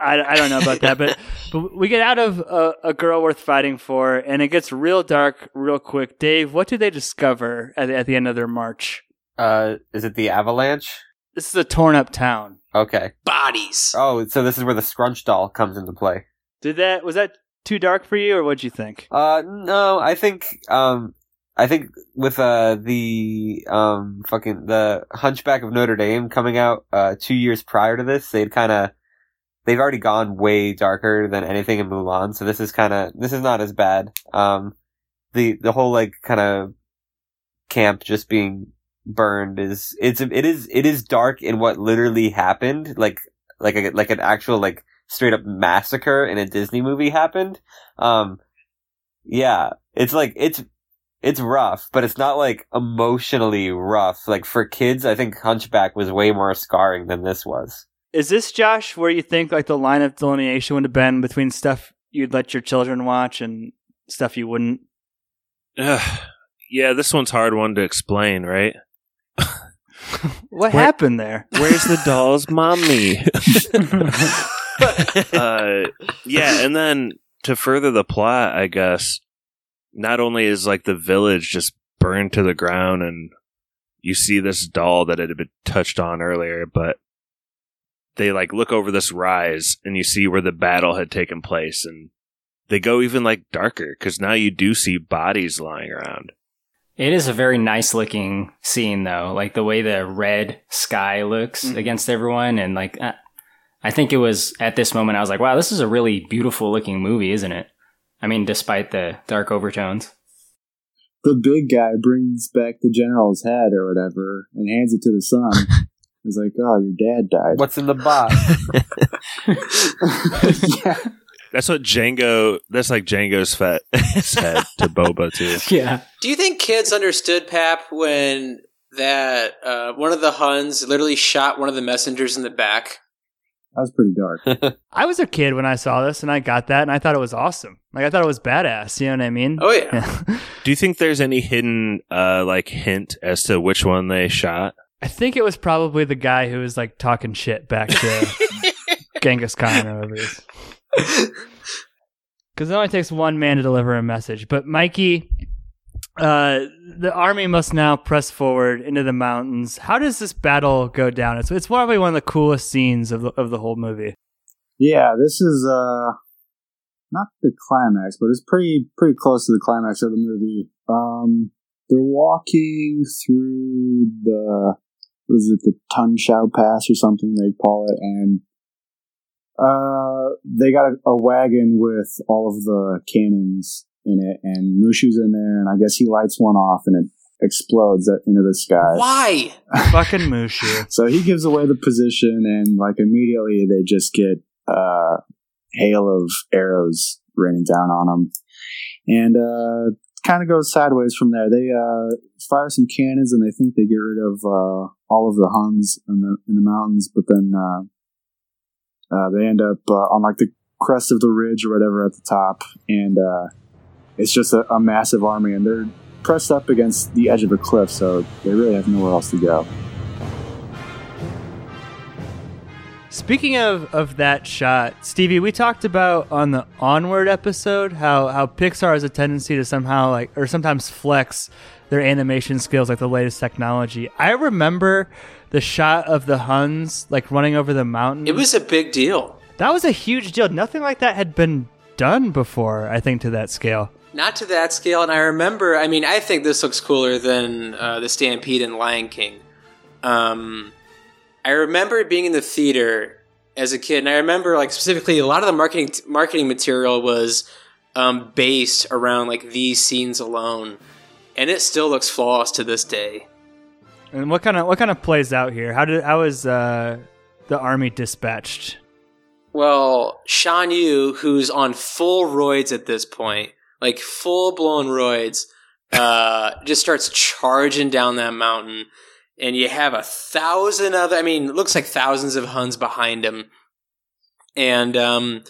I, I don't know about that, but, but we get out of a, a girl worth fighting for, and it gets real dark real quick. Dave, what do they discover at, the- at the end of their march?
Uh, is it the avalanche?
This is a torn up town.
Okay.
Bodies.
Oh, so this is where the scrunch doll comes into play.
Did that was that too dark for you, or what'd you think?
Uh, no, I think, um, I think with, uh, the, um, fucking, the Hunchback of Notre Dame coming out, uh, two years prior to this, they'd kinda, they've already gone way darker than anything in Mulan, so this is kinda, this is not as bad. Um, the, the whole, like, kinda camp just being burned is, it's, it is, it is dark in what literally happened, like, like a, like an actual, like, straight up massacre in a Disney movie happened. Um, yeah, it's like, it's, it's rough, but it's not like emotionally rough. Like for kids, I think Hunchback was way more scarring than this was.
Is this Josh where you think like the line of delineation would have been between stuff you'd let your children watch and stuff you wouldn't?
Ugh. yeah, this one's hard one to explain, right?
What
Where-
happened there?
Where's the doll's mommy? uh, yeah, and then to further the plot, I guess, not only is like the village just burned to the ground and you see this doll that had been touched on earlier, but they like look over this rise and you see where the battle had taken place and they go even like darker because now you do see bodies lying around.
It is a very nice looking scene, though. Like the way the red sky looks
Mhm.
against everyone, and like uh, I think it was at this moment I was like, "Wow, this is a really beautiful looking movie, isn't it?" I mean, despite the dark overtones.
The big guy brings back the general's head or whatever and hands it to the son. He's like, "Oh, your dad died."
What's in the box?
yeah.
That's what Jango. That's like Jango's fat his head to Boba too.
Yeah.
Do you think kids understood Pap when that uh, one of the Huns literally shot one of the messengers in the back?
That was pretty dark.
I was a kid when I saw this, and I got that, and I thought it was awesome. Like I thought it was badass. You know what I mean?
Oh yeah.
Do you think there's any hidden uh like hint as to which one they shot?
I think it was probably the guy who was like talking shit back to Genghis Khan or whatever. Because it only takes one man to deliver a message. But Mikey, uh, the army must now press forward into the mountains. How does this battle go down? It's it's probably one of the coolest scenes of the, of the whole movie.
Yeah, this is uh not the climax, but it's pretty pretty close to the climax of the movie. Um they're walking through the what is it, the Tung Shao Pass or something they call it, and uh they got a, a wagon with all of the cannons in it, and Mushu's in there, and I guess he lights one off and it explodes into the sky.
Why?
Fucking Mushu.
So he gives away the position, and like immediately they just get uh, hail of arrows raining down on them, and uh, kind of goes sideways from there. They uh, fire some cannons, and they think they get rid of uh, all of the Huns in the in the mountains, but then uh, uh, they end up uh, on like the crest of the ridge or whatever at the top, and uh, it's just a, a massive army, and they're pressed up against the edge of a cliff, so they really have nowhere else to go.
Speaking of, of that shot, Stevie, we talked about on the Onward episode how, how Pixar has a tendency to somehow like or sometimes flex their animation skills like the latest technology. I remember the shot of the Huns like running over the mountain.
It was a big deal.
That was a huge deal. Nothing like that had been done before, I think, to that scale.
Not to that scale, and I remember. I mean, I think this looks cooler than uh, the Stampede in Lion King. Um, I remember being in the theater as a kid, and I remember like specifically a lot of the marketing marketing material was um, based around like these scenes alone, and it still looks flawless to this day.
And what kind of what kind of plays out here? How did how is uh, the army dispatched?
Well, Shan Yu, who's on full roids at this point, like full blown roids, uh, just starts charging down that mountain. And you have a thousand of, I mean, it looks like thousands of Huns behind him. And, um,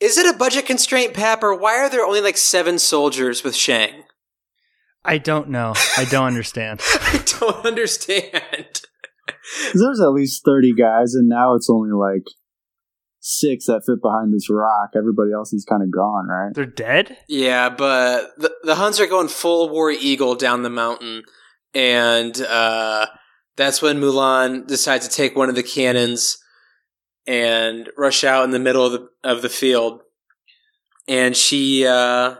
is it a budget constraint, Pap, or why are there only like seven soldiers with Shang?
I don't know. I don't understand.
I don't understand.
There's at least 30 guys, and now it's only like six that fit behind this rock. Everybody else is kind of gone, right?
They're dead?
Yeah, but the, the Huns are going full War Eagle down the mountain, and uh, that's when Mulan decides to take one of the cannons and rush out in the middle of the of the field, and she uh,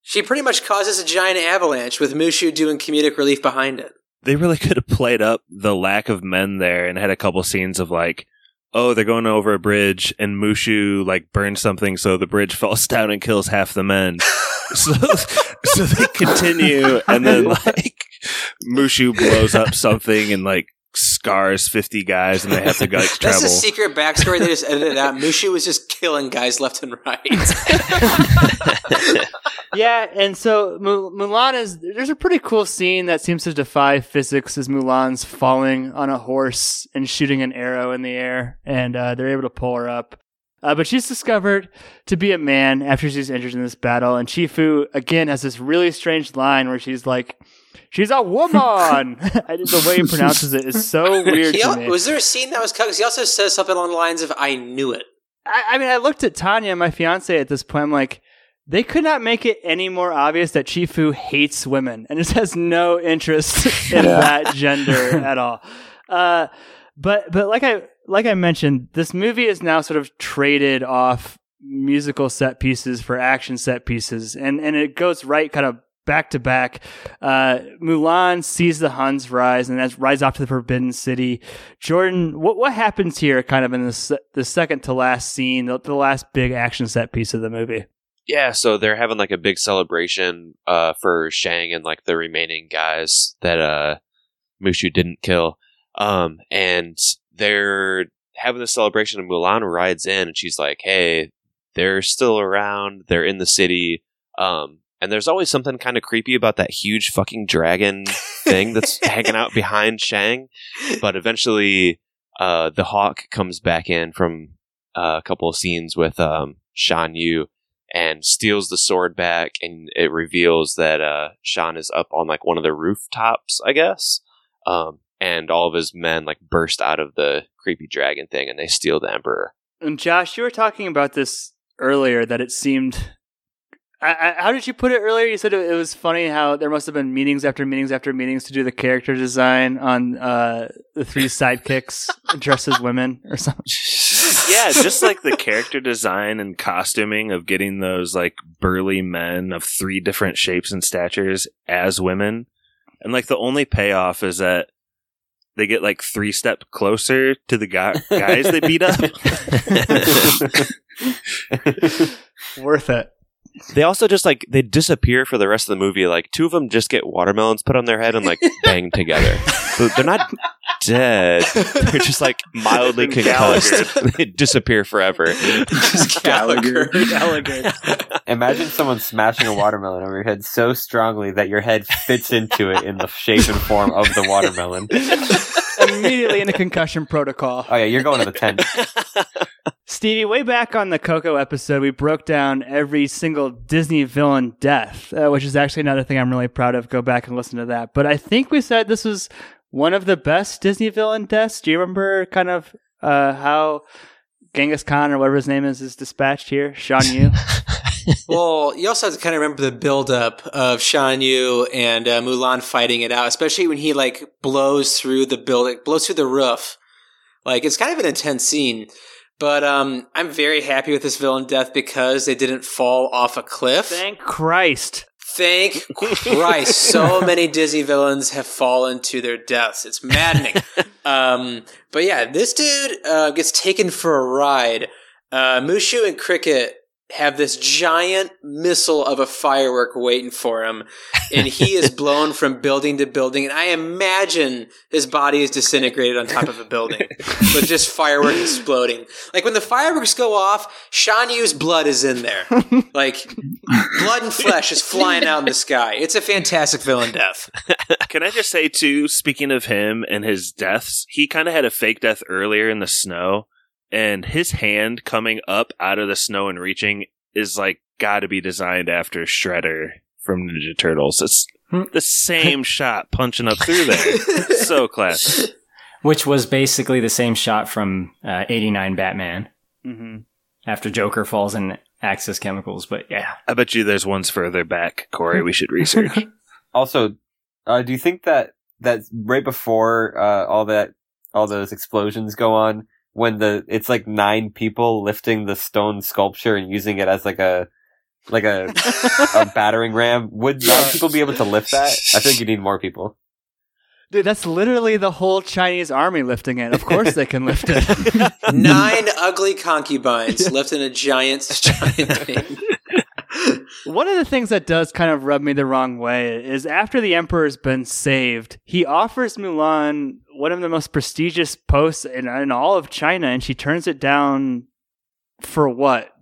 she pretty much causes a giant avalanche with Mushu doing comedic relief behind it.
They really could have played up the lack of men there and had a couple scenes of like, oh, they're going over a bridge and Mushu like burns something so the bridge falls down and kills half the men. so, so they continue and then like Mushu blows up something and like scars 50 guys and they have to like
That's a secret backstory. They just edited out. Mushu was just killing guys left and right.
yeah, and so Mu- Mulan is. There's a pretty cool scene that seems to defy physics as Mulan's falling on a horse and shooting an arrow in the air, and uh, they're able to pull her up. Uh, but she's discovered to be a man after she's injured in this battle, and Chifu again has this really strange line where she's like, "She's a woman." I- the way he pronounces it is so weird
He
to
al-
me.
was there a scene that was cut? Because he also says something along the lines of "I knew it."
I, I mean, I looked at Tanya, my fiance, at this point. I'm like, they could not make it any more obvious that Chifu hates women and just has no interest in
Yeah.
that gender at all. Uh, but but like I like I mentioned, this movie is now sort of traded off musical set pieces for action set pieces, and and it goes right kind of back to back. Uh, Mulan sees the Huns rise and that's rise off to the Forbidden City. Jordan, what what happens here? Kind of in the the second to last scene, the, the last big action set piece of the movie.
Yeah, so they're having like a big celebration uh for Shang and like the remaining guys that uh Mushu didn't kill. Um and they're having the celebration and Mulan rides in and she's like, "Hey, they're still around. They're in the city." Um and there's always something kind of creepy about that huge fucking dragon thing that's hanging out behind Shang. But eventually uh the hawk comes back in from uh, a couple of scenes with um Shan Yu and steals the sword back and it reveals that uh Shan is up on like one of the rooftops, I guess. Um and all of his men like burst out of the creepy dragon thing and they steal the emperor.
And Josh, you were talking about this earlier that it seemed. I, I, how did you put it earlier? You said it, it was funny how there must have been meetings after meetings after meetings to do the character design on uh, the three sidekicks dressed as women or something.
yeah, just like the character design and costuming of getting those like burly men of three different shapes and statures as women. And like the only payoff is that they get like three step closer to the guy- guys they beat up.
Worth it.
They also just like they disappear for the rest of the movie. Like two of them just get watermelons put on their head and like bang together. So they're not dead. They're just like mildly concussed. they disappear forever.
Just Gallagher.
Gallagher.
Imagine someone smashing a watermelon over your head so strongly that your head fits into it in the shape and form of the watermelon.
Immediately in a concussion protocol.
Oh yeah, you're going to the tent.
Stevie, way back on the Coco episode, we broke down every single Disney villain death, uh, which is actually another thing I'm really proud of. Go back and listen to that. But I think we said this was one of the best Disney villain deaths. Do you remember kind of uh, how Genghis Khan or whatever his name is is dispatched here? Shan Yu.
well, you also have to kind of remember the buildup of Shan Yu and uh, Mulan fighting it out, especially when he like blows through the building, blows through the roof. Like it's kind of an intense scene. But um, I'm very happy with this villain death because they didn't fall off a cliff.
Thank Christ.
Thank Christ. so many Disney villains have fallen to their deaths. It's maddening. um, but yeah, this dude uh, gets taken for a ride. Uh, Mushu and Cricket have this giant missile of a firework waiting for him, and he is blown from building to building. And I imagine his body is disintegrated on top of a building with just fireworks exploding. Like when the fireworks go off, Shan Yu's blood is in there. Like blood and flesh is flying out in the sky. It's a fantastic villain death.
Can I just say too? Speaking of him and his deaths, he kind of had a fake death earlier in the snow and his hand coming up out of the snow and reaching is like got to be designed after Shredder from Ninja Turtles. It's the same shot punching up through there. so classic.
Which was basically the same shot from uh, 89 Batman
Mm-hmm.
after Joker falls in Axis Chemicals. But yeah.
I bet you there's ones further back, Corey. We should research.
Also, uh, do you think that that right before uh, all that all those explosions go on, when the it's like nine people lifting the stone sculpture and using it as like a like a a battering ram, would nine people be able to lift that? I think you need more people.
Dude, that's literally the whole Chinese army lifting it. Of course they can lift it.
Nine ugly concubines lifting a giant, giant thing.
One of the things that does kind of rub me the wrong way is after the Emperor's been saved, he offers Mulan one of the most prestigious posts in, in all of China, and she turns it down for what,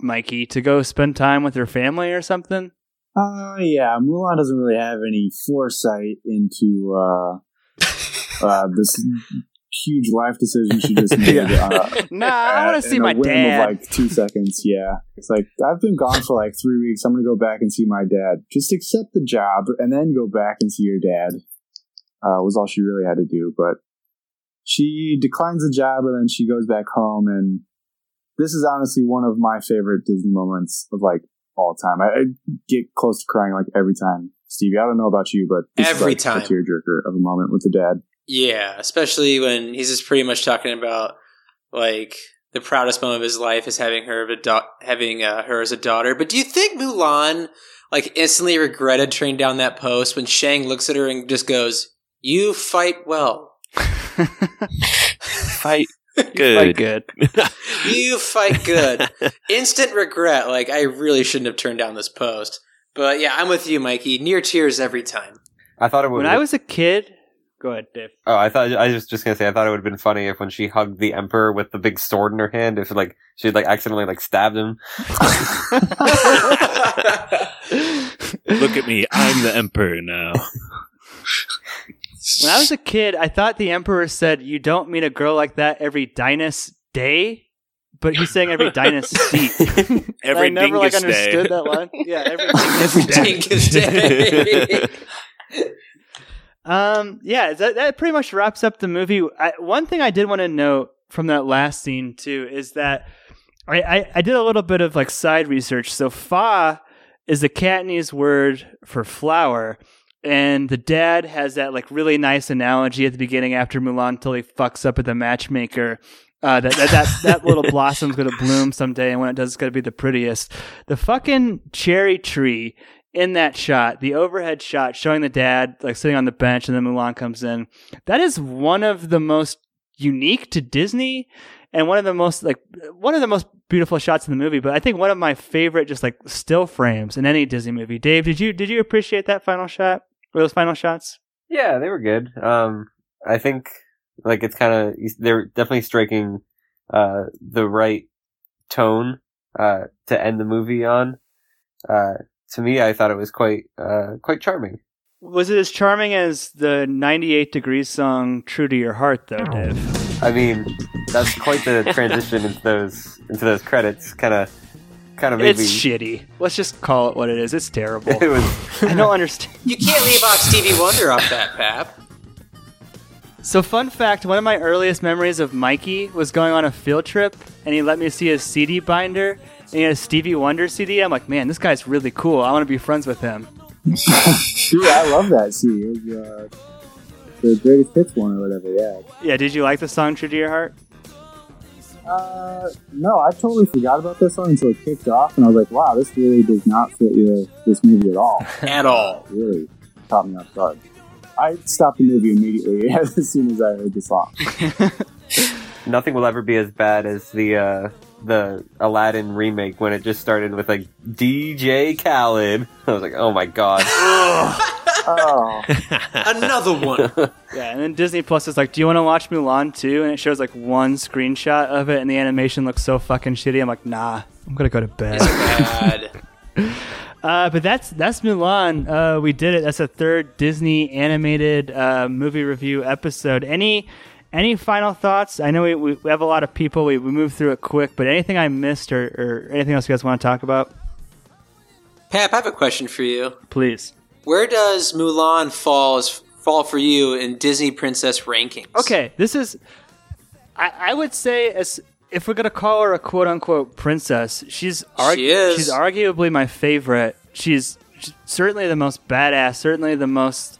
Mikey? To go spend time with her family or something?
Uh, yeah, Mulan doesn't really have any foresight into uh, uh, this huge life decision she just made.
Yeah.
uh,
Nah, I want to see
in a
my
whim
dad.
Of like two seconds, yeah. It's like I've been gone for like three weeks. I'm gonna go back and see my dad. Just accept the job and then go back and see your dad. Uh, was all she really had to do. But she declines the job and then she goes back home. And this is honestly one of my favorite Disney moments of like all time. I, I get close to crying like every time. Stevie, I don't know about you, but this
Every
is like
time.
a tearjerker of a moment with the dad.
Yeah, especially when he's just pretty much talking about like the proudest moment of his life is having her of a da- having uh, her as a daughter. But do you think Mulan like instantly regretted turning down that post when Shang looks at her and just goes, "You fight well,
Fight
Good. good.
you fight good." Instant regret. Like I really shouldn't have turned down this post. But yeah, I'm with you, Mikey. Near tears every time.
I thought it would.
When I was a kid, go ahead, Dave.
Oh, I thought I was just gonna say I thought it would have been funny if when she hugged the emperor with the big sword in her hand, if like she'd like accidentally like stabbed him.
Look at me. I'm the emperor now.
When I was a kid, I thought the Emperor said, "You don't meet a girl like that every Dinus day," but he's saying every dynasty.
Every
I never like
dingus day.
understood that line. Yeah, every
Every dingus day.
Um, yeah, that, that pretty much wraps up the movie. I, one thing I did want to note from that last scene too is that I, I, I did a little bit of like side research. So fa is the Cantonese word for flower, and the dad has that like really nice analogy at the beginning after Mulan totally fucks up at the matchmaker. Uh, that, that that that little blossom's gonna bloom someday, and when it does, it's gonna be the prettiest. The fucking cherry tree in that shot, the overhead shot showing the dad like sitting on the bench, and then Mulan comes in. That is one of the most unique to Disney, and one of the most like one of the most beautiful shots in the movie. But I think one of my favorite just like still frames in any Disney movie. Dave, did you did you appreciate that final shot or those final shots?
Yeah, they were good. Um, I think like it's kind of they're definitely striking uh the right tone uh to end the movie on. Uh, to me, I thought it was quite uh quite charming.
Was it as charming as the 98 Degrees song "True to Your Heart" though, Dave?
I mean, that's quite the transition into those into those credits. Kind of, kind of made
It's
me.
shitty. Let's just call it what it is. It's terrible.
It was.
I don't understand.
You can't leave off Stevie Wonder off that, Pap.
So, fun fact one of my earliest memories of Mikey was going on a field trip, and he let me see his CD binder, and he had a Stevie Wonder CD. I'm like, man, this guy's really cool. I want to be friends with him.
Dude, I love that CD. It was, uh, the greatest hits one or whatever. Yeah.
Yeah, did you like the song True to Your Heart?
Uh, no, I totally forgot about this song until it kicked off, and I was like, "Wow, this really does not fit with this movie at all."
At all.
It really caught me off guard. I stopped the movie immediately as soon as I heard the song.
Nothing will ever be as bad as the uh, the Aladdin remake when it just started with like DJ Khaled. I was like, oh my god.
oh.
Another one.
Yeah, and then Disney Plus is like, "Do you want to watch Mulan too?" And it shows like one screenshot of it, and the animation looks so fucking shitty. I'm like, "Nah, I'm gonna go to bed." Uh, but that's that's Mulan. Uh, we did it. That's a third Disney animated uh, movie review episode. Any any final thoughts? I know we, we have a lot of people. We, we moved through it quick, but anything I missed or, or anything else you guys want to talk about?
Pap, I have a question for you.
Please.
Where does Mulan falls fall for you in Disney princess rankings?
Okay, this is. I, I would say as if we're gonna call her a quote unquote princess, she's argu-
She is.
she's arguably my favorite. She's, she's certainly the most badass. Certainly the most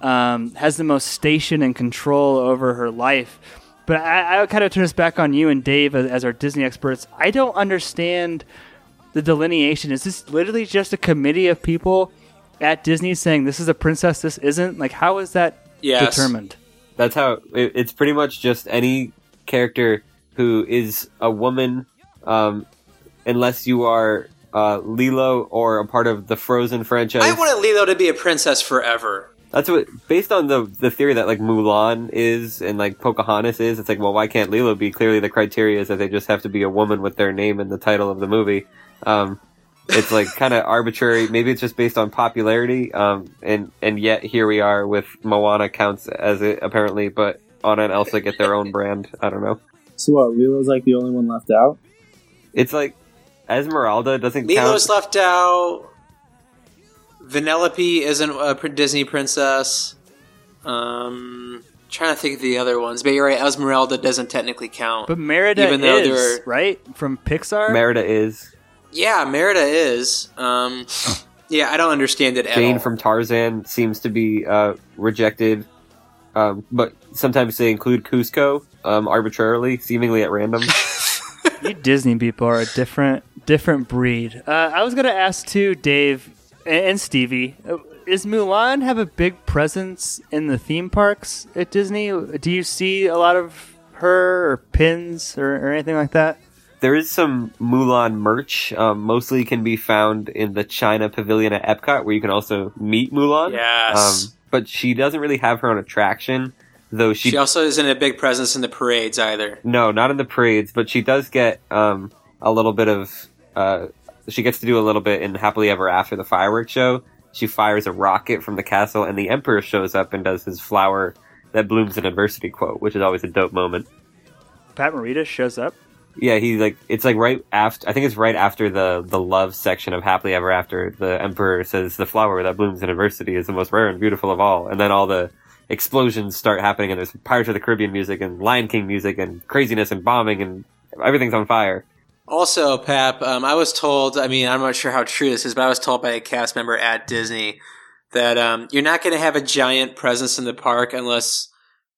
um, has the most station and control over her life. But I, I kind of turn this back on you and Dave as, as our Disney experts. I don't understand the delineation. Is this literally just a committee of people at Disney saying this is a princess, this isn't? Like, how is that
Yes.
determined?
That's how it, it's pretty much just any character who is a woman, um, unless you are uh, Lilo or a part of the Frozen franchise.
I wanted Lilo to be a princess forever.
That's what, based on the the theory that like Mulan is and like Pocahontas is. It's like, well, why can't Lilo be? Clearly, the criteria is that they just have to be a woman with their name in the title of the movie. Um, it's like kind of arbitrary. Maybe it's just based on popularity. Um, and and yet here we are with Moana counts as it apparently, but Anna and Elsa get their own brand. I don't know.
So what? Lilo's like the only one left out.
It's like Esmeralda doesn't
Lilo's
count.
left out. Vanellope isn't a Disney princess. Um, trying to think of the other ones, but you're right. Esmeralda doesn't technically count.
But Merida
even though
is
they're
right from Pixar.
Merida is
yeah, Merida is. Um, yeah, I don't understand it at
Jane
all.
from Tarzan seems to be uh, rejected, um, but sometimes they include Kuzco um, arbitrarily, seemingly at random.
you Disney people are a different different breed. Uh, I was gonna ask too, Dave and and Stevie. uh, Is Mulan have a big presence in the theme parks at Disney? Do you see a lot of her or pins or, or anything like that?
there is some Mulan merch. Um, mostly can be found in the China Pavilion at Epcot, where you can also meet Mulan.
Yes.
Um, but she doesn't really have her own attraction, though she,
She also isn't a big presence in the parades either.
no, not in the parades, but she does get um, a little bit of. Uh, she gets to do a little bit in Happily Ever After the fireworks show. She fires a rocket from the castle, and the Emperor shows up and does his flower that blooms in adversity quote, which is always a dope moment.
Pat Morita shows up.
Yeah, he like it's like right after. I think it's right after the the love section of Happily Ever After. The Emperor says the flower that blooms in adversity is the most rare and beautiful of all, and then all the explosions start happening, and there's Pirates of the Caribbean music and Lion King music and craziness and bombing and everything's on fire.
Also, Pap, um, I was told, I mean, I'm not sure how true this is, but I was told by a cast member at Disney that um, you're not going to have a giant presence in the park unless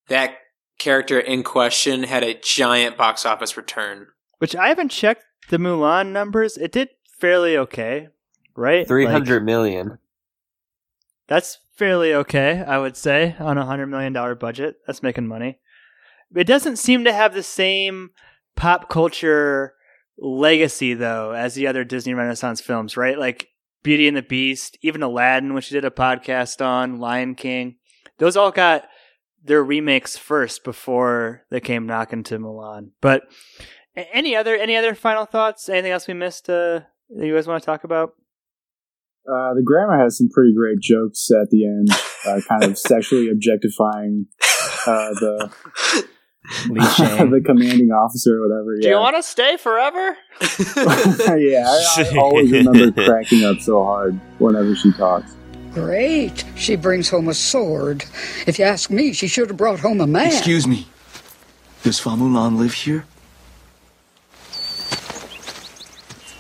that character in question had a giant box office return.
Which I haven't checked the Mulan numbers. It did fairly okay, right?
Three
Like,
hundred million.
That's fairly okay, I would say, on a hundred million dollar budget. That's making money. It doesn't seem to have the same pop culture legacy though as the other Disney Renaissance films, right? Like Beauty and the Beast, even Aladdin, which we did a podcast on, Lion King. Those all got their remakes first before they came knocking to Milan. But any other any other final thoughts? Anything else we missed uh, that you guys want to talk about?
Uh, the grandma has some pretty great jokes at the end, uh, kind of sexually objectifying uh, the the commanding officer or whatever.
Do you want to stay forever?
yeah. I, I always remember cracking up so hard whenever she talks.
Great. She brings home a sword. If you ask me, she should have brought home a man.
Excuse me. Does Fa Mulan live here?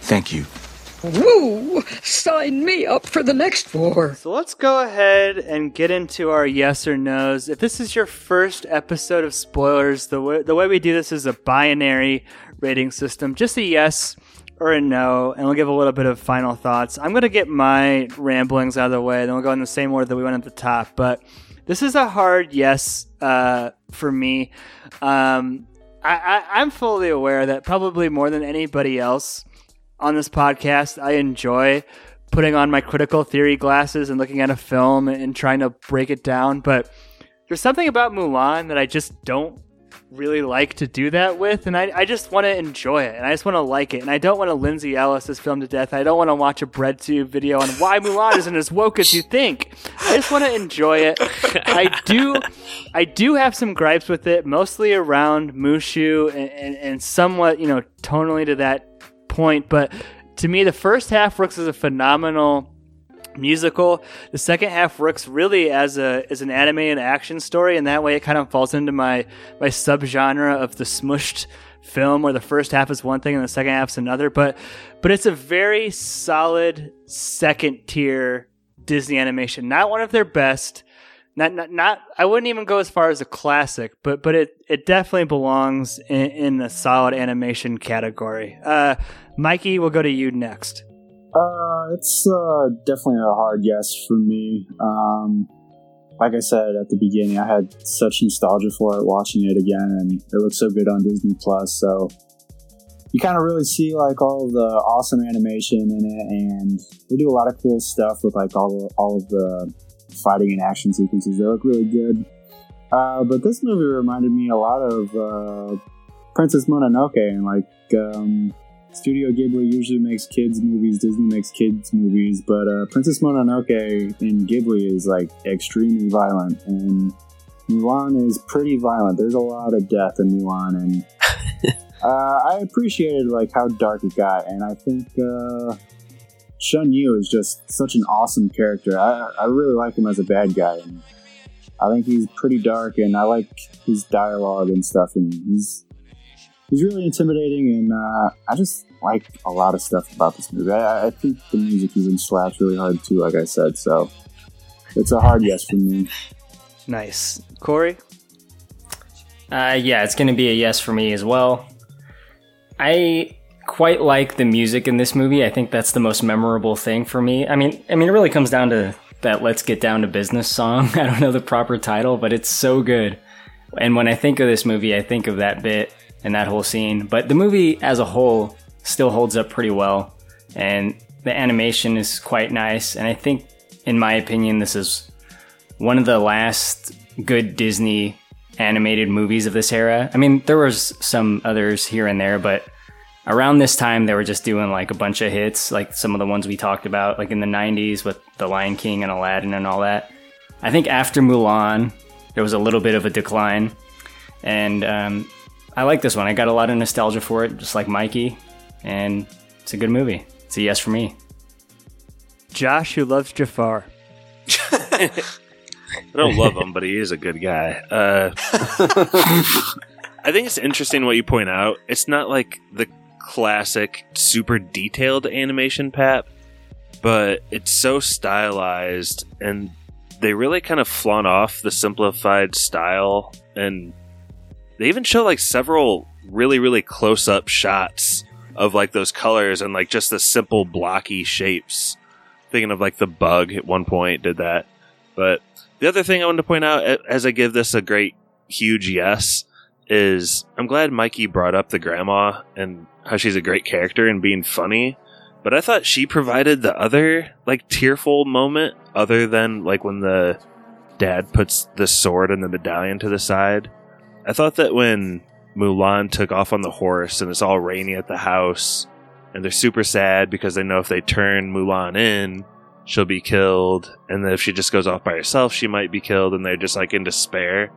Thank you.
Woo! Sign me up for the next war.
So let's go ahead and get into our yes or no's. If this is your first episode of spoilers, the way, the way we do this is a binary rating system, just a yes or a no, and we'll give a little bit of final thoughts. I'm going to get my ramblings out of the way, then we'll go in the same order that we went at the top. But this is a hard yes uh, for me. Um, I, I, I'm fully aware that probably more than anybody else on this podcast, I enjoy putting on my critical theory glasses and looking at a film and trying to break it down. But there's something about Mulan that I just don't really like to do that with. And I, I just want to enjoy it and I just want to like it. And I don't want to Lindsay Ellis this film to death. I don't want to watch a breadtube video on why Mulan isn't as woke as you think. I just want to enjoy it. I do, I do have some gripes with it, mostly around Mushu and, and, and somewhat, you know, tonally to that point, but to me, the first half works as a phenomenal musical. The second half works really as a as an anime and action story, and that way it kind of falls into my my subgenre of the smushed film, where the first half is one thing and the second half is another. But but it's a very solid second tier Disney animation, not one of their best. Not, not, not. I wouldn't even go as far as a classic, but but it it definitely belongs in, in the solid animation category. Uh, Mikey, we'll go to you next.
Uh, it's uh, definitely a hard yes for me. Um, like I said at the beginning, I had such nostalgia for it watching it again, and it looks so good on Disney Plus. So you kind of really see like all the awesome animation in it, and they do a lot of cool stuff with like all all of the fighting and action sequences. They look really good. Uh, but this movie reminded me a lot of uh, Princess Mononoke, and like um, Studio Ghibli usually makes kids movies, Disney makes kids movies, but uh, Princess Mononoke in Ghibli is like extremely violent, and Mulan is pretty violent. There's a lot of death in Mulan, and uh, I appreciated like how dark it got, and I think uh, Shan Yu is just such an awesome character. I, I really like him as a bad guy, and I think he's pretty dark, and I like his dialogue and stuff, and he's he's really intimidating, and uh, I just like a lot of stuff about this movie. I, I think the music even slaps really hard too, like I said. So it's a hard yes for me.
Nice, Corey.
Uh, yeah, it's going to be a yes for me as well. I quite like the music in this movie. I think that's the most memorable thing for me. I mean, I mean, it really comes down to that "Let's Get Down to Business" song. I don't know the proper title, but it's so good. And when I think of this movie, I think of that bit and that whole scene. But the movie as a whole still holds up pretty well, and the animation is quite nice. And I think, in my opinion, this is one of the last good Disney animated movies of this era. I mean, there was some others here and there, but around this time they were just doing like a bunch of hits, like some of the ones we talked about, like in the '90s with The Lion King and Aladdin and all that. I think after Mulan, there was a little bit of a decline, and um, I like this one. I got a lot of nostalgia for it, just like Mikey, and it's a good movie. It's a yes for me.
Josh, who loves Jafar.
I don't love him, but he is a good guy. Uh, I think it's interesting what you point out. It's not like the classic, super detailed animation, Pap, but it's so stylized, and they really kind of flaunt off the simplified style. And they even show like several really, really close up shots of like those colors and like just the simple blocky shapes. Thinking of like the bug at one point did that. But the other thing I wanted to point out as I give this a great, huge yes is I'm glad Mikey brought up the grandma and how she's a great character and being funny. But I thought she provided the other, like, tearful moment, other than, like, when the dad puts the sword and the medallion to the side. I thought that when Mulan took off on the horse and it's all rainy at the house, and they're super sad because they know if they turn Mulan in, she'll be killed, and then if she just goes off by herself, she might be killed, and they're just like in despair.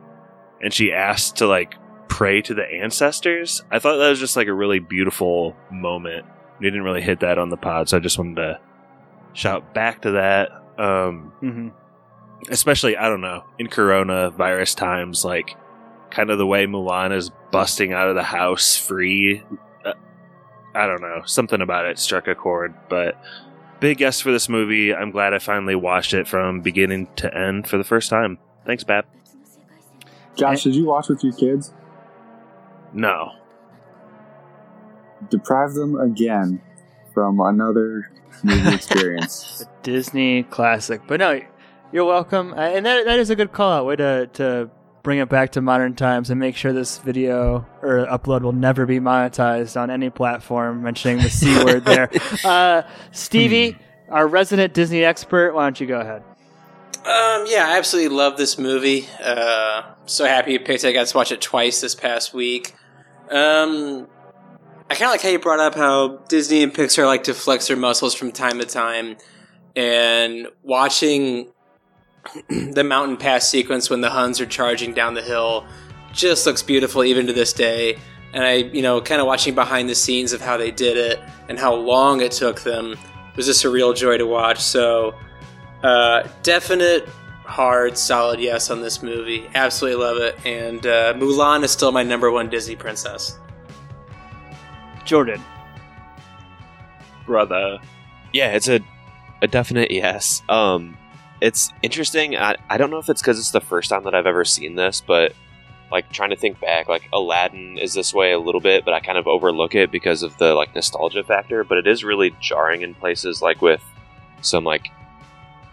And she asks to like pray to the ancestors. I thought that was just like a really beautiful moment. We didn't really hit that on the pod, so I just wanted to shout back to that. Um,
Mm-hmm.
especially I don't know in coronavirus times, like kind of the way Mulan is busting out of the house free. Uh, I don't know, something about it struck a chord. But big guess for this movie. I'm glad I finally watched it from beginning to end for the first time. Thanks, Pap.
Josh, did you watch with your kids?
No,
Deprive them again from another movie experience.
A Disney classic. But no, you're welcome. Uh, And that, that is a good call out way to, to bring it back to modern times and make sure this video or upload will never be monetized on any platform mentioning the C word there. Uh, Stevie, our resident Disney expert, why don't you go ahead?
Um, yeah, I absolutely love this movie. Uh, so happy you picked it. I got to watch it twice this past week. Um, I kind of like how you brought up how Disney and Pixar like to flex their muscles from time to time, and watching the mountain pass sequence when the Huns are charging down the hill just looks beautiful even to this day. And I, you know, kind of watching behind the scenes of how they did it and how long it took them was just a real joy to watch. So, uh, definite, hard, solid yes on this movie. Absolutely love it. And uh, Mulan is still my number one Disney princess.
Jordan.
brother. Yeah, it's a a definite yes. Um, it's interesting. I I don't know if it's because it's the first time that I've ever seen this, but like trying to think back, like Aladdin is this way a little bit, but I kind of overlook it because of the like nostalgia factor. But it is really jarring in places, like with some like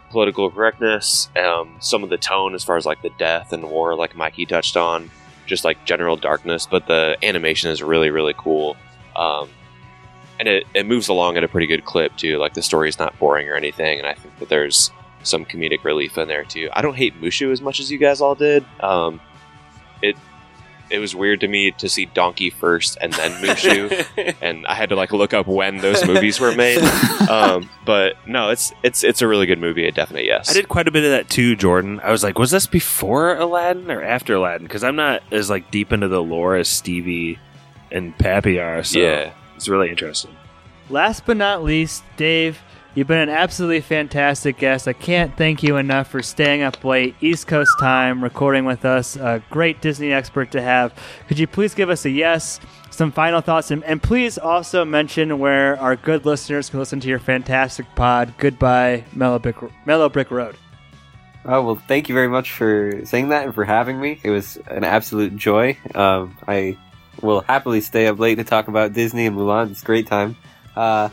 political correctness, um, some of the tone as far as like the death and war, like Mikey touched on, just like general darkness. But the animation is really really cool. Um, and it, it moves along at a pretty good clip too. Like the story's not boring or anything, and I think that there's some comedic relief in there too. I don't hate Mushu as much as you guys all did. Um, it it was weird to me to see Donkey first and then Mushu, and I had to like look up when those movies were made. Um, but no, it's it's it's a really good movie. A definite yes.
I did quite a bit of that too, Jordan. I was like, was this before Aladdin or after Aladdin? Because I'm not as like deep into the lore as Stevie and Pappy are. So
Yeah.
it's really interesting.
Last but not least, Dave, you've been an absolutely fantastic guest. I can't thank you enough for staying up late, East Coast time, recording with us. A great Disney expert to have. Could you please give us a yes, some final thoughts, and, and please also mention where our good listeners can listen to your fantastic pod, Goodbye Mellow Brick, Mellow Brick Road?
Oh well, thank you very much for saying that and for having me. It was an absolute joy. Um, I will happily stay up late to talk about Disney and Mulan. It's a great time. Uh,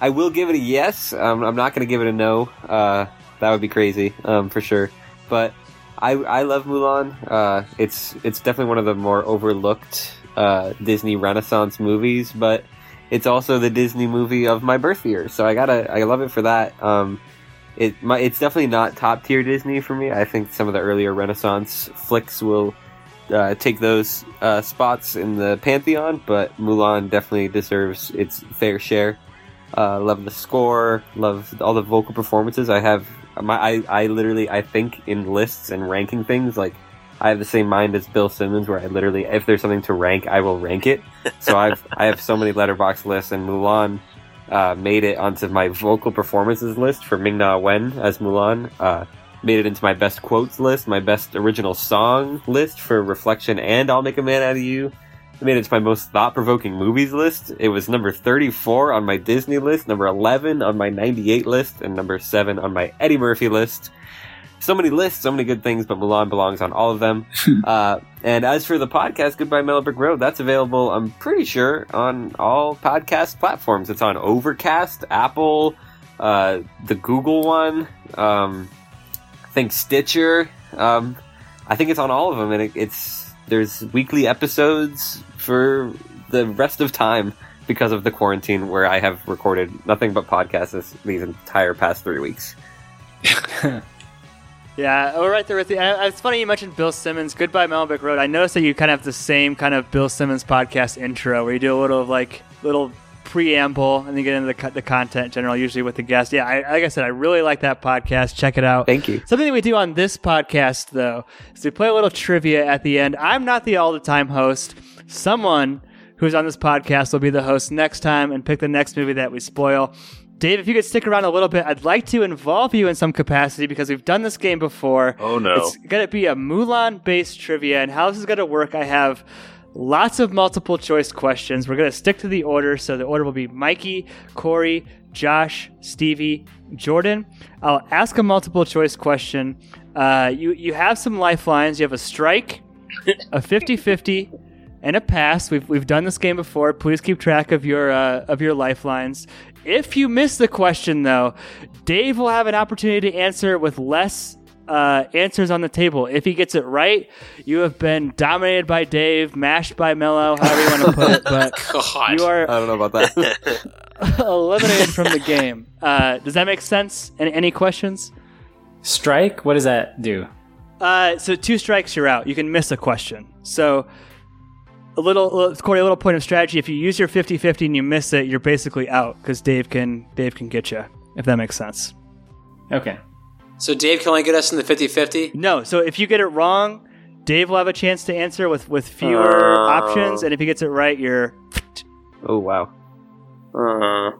I will give it a yes. Um, I'm not going to give it a no. Uh, that would be crazy um, for sure. But I I love Mulan. Uh, it's it's definitely one of the more overlooked uh, Disney Renaissance movies, but it's also the Disney movie of my birth year. So I gotta I love it for that. Um, it my, it's definitely not top tier Disney for me. I think some of the earlier Renaissance flicks will uh, take those uh, spots in the pantheon, but Mulan definitely deserves its fair share. Uh, love the score, love all the vocal performances. I have my I, I literally I think in lists and ranking things like I have the same mind as Bill Simmons, where I literally if there's something to rank, I will rank it. So I've I have so many Letterboxd lists, and Mulan uh, made it onto my vocal performances list for Ming Na Wen as Mulan. Uh, made it into my best quotes list, my best original song list for Reflection and I'll Make a Man Out of You. Made it to my most thought provoking movies list. It was number 34 on my Disney list, number 11 on my 98 list, and number 7 on my Eddie Murphy list. So many lists, so many good things, but Mulan belongs on all of them. uh, and as for the podcast, Goodbye Mellow Brick Road, that's available, I'm pretty sure, on all podcast platforms. It's on Overcast, Apple, uh, the Google one, um, I think Stitcher. Um, I think it's on all of them, and it, it's there's weekly episodes for the rest of time because of the quarantine, where I have recorded nothing but podcasts this, these entire past three weeks.
Yeah, we're right there with you. It's funny you mentioned Bill Simmons. Goodbye, Mellow Brick Road. I noticed that you kind of have the same kind of Bill Simmons podcast intro, where you do a little like little preamble and then get into the, co- the content in general, usually with the guest. Yeah, I, like I said, I really like that podcast. Check it out.
Thank you.
Something that we do on this podcast, though, is we play a little trivia at the end. I'm not the all the time host. Someone who's on this podcast will be the host next time and pick the next movie that we spoil. Dave, if you could stick around a little bit, I'd like to involve you in some capacity because we've done this game before.
Oh, no.
It's going to be a Mulan based trivia, and how this is going to work, I have lots of multiple choice questions. We're going to stick to the order, so the order will be Mikey, Corey, Josh, Stevie, Jordan. I'll ask a multiple choice question. Uh, you, you have some lifelines. You have a strike, a 50 50, and a pass. We've, we've done this game before. Please keep track of your, uh, of your lifelines. If you miss the question, though, Dave will have an opportunity to answer with less uh, answers on the table. If he gets it right, you have been dominated by Dave, mashed by Mello, however you want to put it. But
God.
you are
I don't know about that.
eliminated from the game. Uh, does that make sense? Any, any questions?
Strike? What does that do?
Uh, so two strikes, you're out. You can miss a question. So a little, uh, Corey, a little point of strategy. If you use your 50-50 and you miss it, you're basically out because Dave can Dave can get you. If that makes sense.
Okay.
So Dave can only get us in the 50-50?
No. So if you get it wrong, Dave will have a chance to answer with with fewer
Oh.
options, and if he gets it right, you're
oh wow. Uh,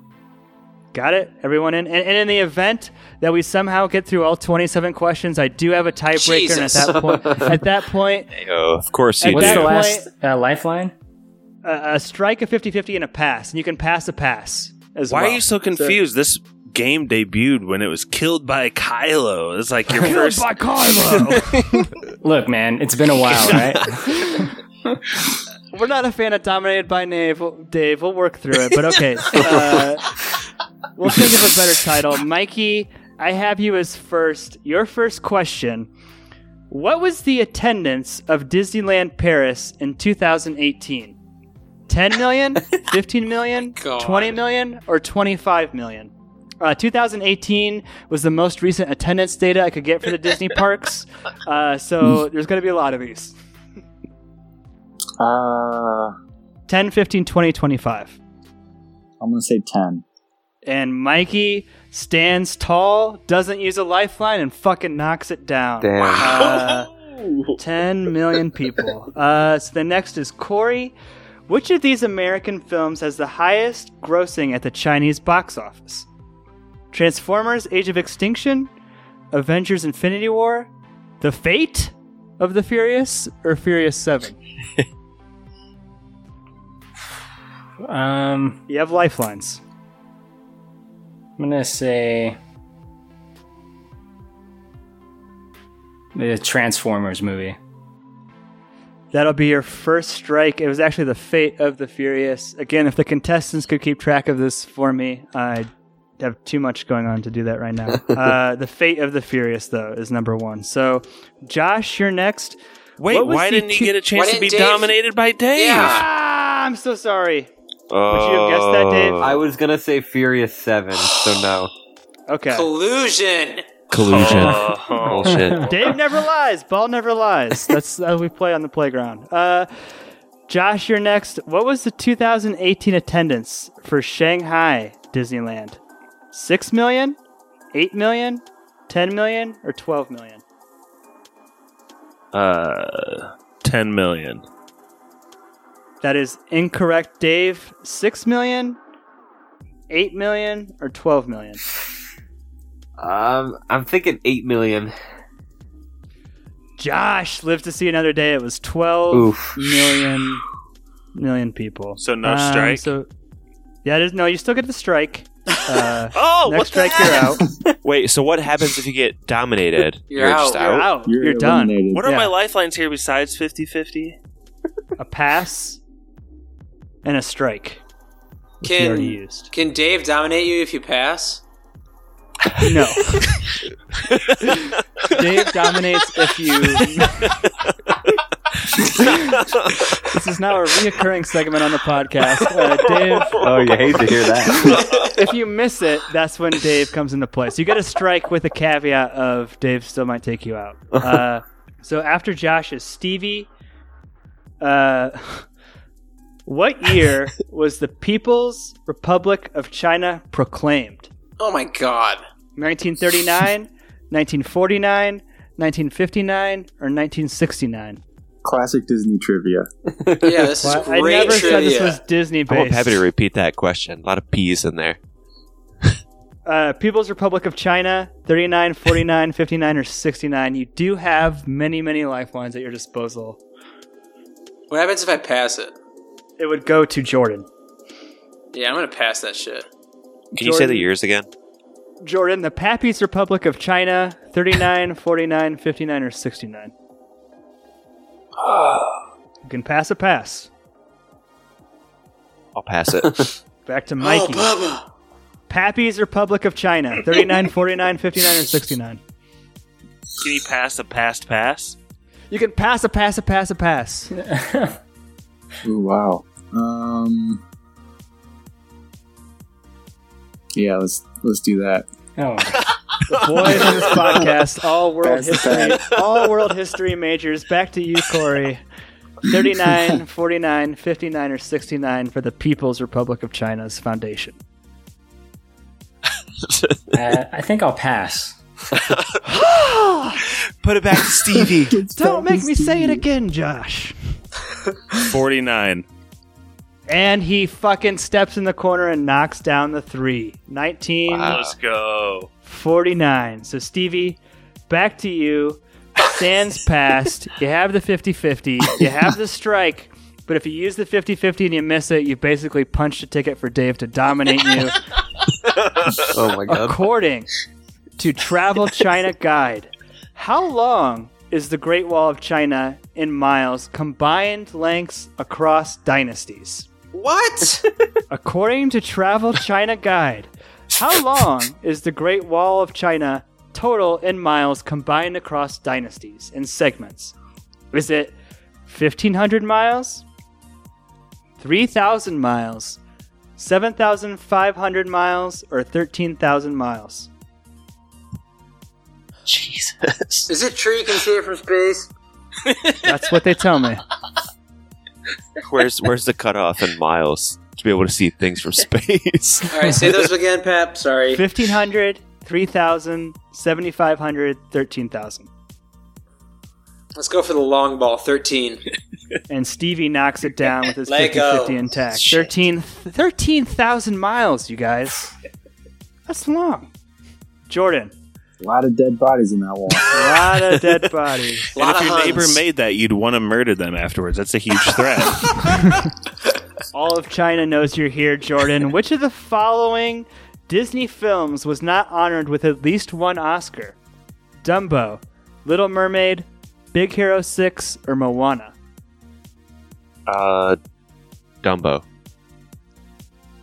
Got it? Everyone in? And, and in the event that we somehow get through all 27 questions, I do have a tiebreaker. And at that point, at that point,
of course
At
you
What's
do.
the last uh, lifeline?
a, a strike, a 50-50, and a pass. And you can pass a pass as
Why
well.
are you so confused? this game debuted when it was killed by Kylo. It's like your
Killed
first.
by Kylo.
Look, man, it's been a while, right?
We're not a fan of dominated by Dave. We'll, Dave, we'll work through it. But okay, uh, we'll think of a better title. Mikey, I have you as first. Your first question: What was the attendance of Disneyland Paris in 2018? 10 million, 15 million,
God.
20 million, or 25 million? Uh, 2018 was the most recent attendance data I could get for the Disney parks. Uh, so there's going to be a lot of these.
Uh,
10, 15, 20, 25.
I'm gonna say ten.
And Mikey stands tall, doesn't use a lifeline, and fucking knocks it down.
Damn.
Uh, 10 million people. Uh, so the next is Corey. Which of these American films has the highest grossing at the Chinese box office? Transformers Age of Extinction, Avengers Infinity War, The Fate of the Furious, or Furious 7?
um,
You have lifelines.
I'm gonna say the Transformers movie.
That'll be your first strike. It was actually the fate of the Furious. Again, if the contestants could keep track of this for me, I have too much going on to do that right now. uh, the fate of the Furious, though, is number one. So, Josh, you're next.
Wait, why
the
didn't you
two-
get a chance to be
Dave-
dominated by Dave?
Yeah.
Ah, I'm so sorry. Would you have guessed that, Dave?
I was gonna say Furious Seven, so no.
Okay.
Collusion!
Collusion.
Oh.
Bullshit.
Dave never lies. Ball never lies. That's how we play on the playground. Uh, Josh, you're next. What was the 2018 attendance for Shanghai Disneyland? 6 million, 8 million, 10 million, or 12 million?
Uh, ten million.
That is incorrect, Dave. 6 million, 8 million, or 12 million?
Um, I'm thinking eight million.
Josh lived to see another day. It was 12
Oof.
million million people.
So no
Um,
strike?
So yeah, there's no. You still get the strike. Uh,
Oh,
next
what
strike,
the
you're out.
Wait, so what happens if you get dominated?
You're
just
out.
You're out. You're,
You're,
done.
What are
Yeah.
my lifelines here besides 50-50?
A pass and a strike. Which you already
Can,
used.
can Dave dominate you if you pass?
No. Dave dominates if you. This is now a reoccurring segment on the podcast. Uh, Dave,
Oh, you hate to hear that.
if you miss it, that's when Dave comes into play. So you get a strike with a caveat of Dave still might take you out. Uh, so after Josh is Stevie. Uh, what year was the People's Republic of China proclaimed?
Oh my god.
1939, 1949, 1959, or 1969?
Classic Disney trivia.
Yeah, this is
Well, I never
trivia.
said this was Disney I'm
happy to repeat that question. A lot of P's in there.
uh, People's Republic of China, 39, 49, 59, or 69. You do have many, many lifelines at your disposal.
What happens if I pass it?
It would go to Jordan.
Yeah, I'm gonna pass that shit.
Can you say the years again?
Jordan, the Pappy's Republic of China, 39, 49, 59, or 69. You can pass a pass.
I'll pass it.
Back to Mikey.
Oh,
Pappy's Republic of China, 39, 49, 59, or 69.
Can you pass a past pass?
You can pass a pass a pass a pass.
Ooh, wow. Um. Yeah, let's let's do that.
Oh,
The boys in this podcast, all world
Pass the
history, all world history majors. Back to you, Corey. 39, 49, 59, or 69 for the People's Republic of China's foundation.
uh, I think I'll pass.
Put it back to Stevie.
Don't make me say it again, Josh.
49.
And he fucking steps in the corner and knocks down the three. 19,
Let's go.
49. So, Stevie, back to you. Sands passed. You have the 50 50. You have the strike. But if you use the 50 50 and you miss it, you basically punched a ticket for Dave to dominate you.
Oh my god.
According to Travel China Guide, how long is the Great Wall of China in miles combined lengths across dynasties?
What?
According to Travel China Guide, how long is the Great Wall of China total in miles combined across dynasties and segments? Is it 1500 miles? 3000 miles? 7500 miles or 13,000 miles?
Jesus.
Is it true you can see it from space?
That's what they tell me.
Where's where's the cutoff in miles to be able to see things from space?
All right, say those again, Pap. Sorry.
1500, 3000, 7500, 13,000.
Let's go for the long ball. Thirteen.
And Stevie knocks it down with his
Let
50
go.
50 intact. 13 13,000 miles, you guys. That's long. Jordan,
A lot of dead bodies in that wall.
a lot of dead bodies.
And if your neighbor made that, you'd want to murder them afterwards. That's a huge threat.
All of China knows you're here, Jordan. Which of the following Disney films was not honored with at least one Oscar? Dumbo, Little Mermaid, Big Hero 6, or Moana?
uh, Dumbo.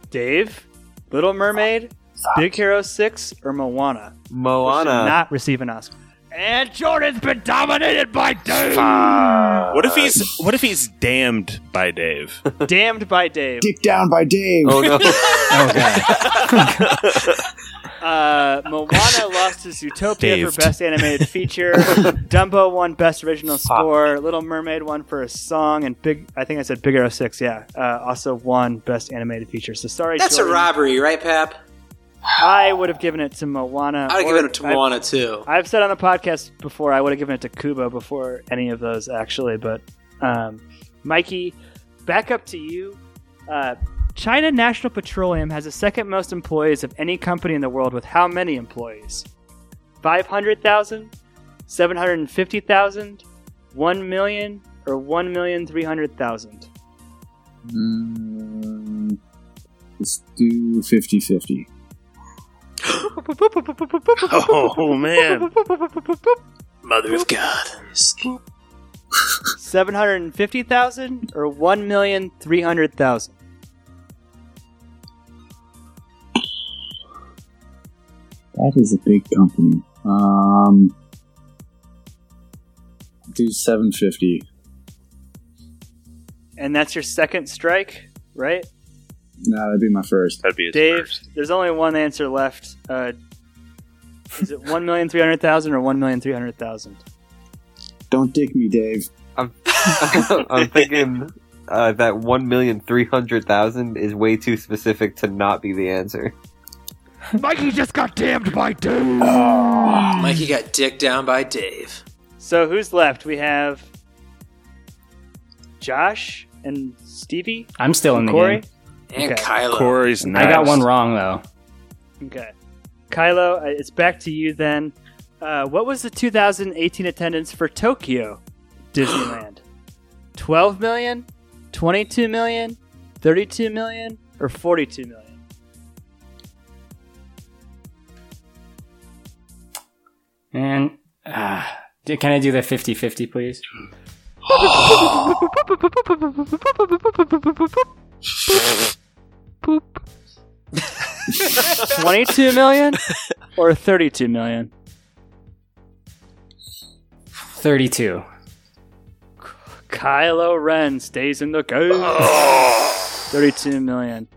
Dave, Little Mermaid, Big Hero 6, or Moana? Which did
Moana.
not receive an Oscar. And Jordan's been dominated by Dave.
what if he's what if he's damned by Dave?
Damned by Dave.
Dick down by Dave.
Oh no. Oh god.
Uh, Moana lost to Zootopia
Daved.
for Best Animated Feature. Dumbo won Best Original Score. Little Mermaid won for a song, and Big I think I said Big Hero Six. Yeah, uh, also won Best Animated Feature. So sorry,
That's
Jordan.
a robbery, right, Pap?
I would have given it to Moana.
I'd
or-
give it to
I-
Moana too.
I've said on the podcast before I would have given it to Kubo before any of those actually, but um, Mikey, back up to you. Uh, China National Petroleum has the second most employees of any company in the world with how many employees? 500,000, 750,000, 1 million, or 1,300,000?
Mm, let's do 50 50.
Oh man,
Mother of God.
750,000 or 1,300,000?
That is a big company. Um, do 750.
And that's your second strike, right?
No, that'd be my first.
that'd be
Dave, there's only one answer left. Uh, is it 1,300,000 or 1,300,000?
Don't dick me, Dave.
I'm, I'm thinking uh, that one million three hundred thousand is way too specific to not be the answer.
Mikey just got damned by Dave.
Mikey got dicked down by Dave.
So who's left? We have Josh and Stevie.
I'm still in the
Corey.
game.
And
Okay.
Kylo.
Corey's next.
I got one wrong though.
Okay. Kylo, uh, it's back to you then. Uh, what was the 2018 attendance for Tokyo Disneyland? 12 million, 22 million, 32 million, or 42 million?
And uh, can I do the 50-50, please?
Twenty-two million or thirty-two million?
32.
Kylo Ren stays in the game. Oh. Thirty-two million.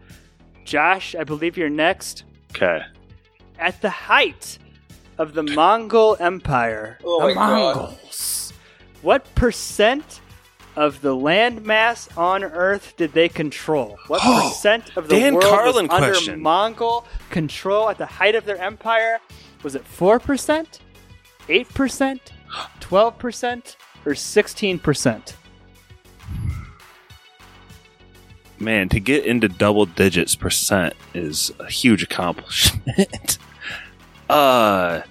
Josh, I believe you're next.
Okay.
At the height of the Mongol Empire,
Oh
the
my God.
Mongols, what percent of the landmass on Earth did they control? What percent of the
Dan
world
Carlin
was under
question.
Mongol control at the height of their empire? Was it four percent, eight percent, twelve percent, or sixteen percent?
Man, to get into double digits percent is a huge accomplishment. uh,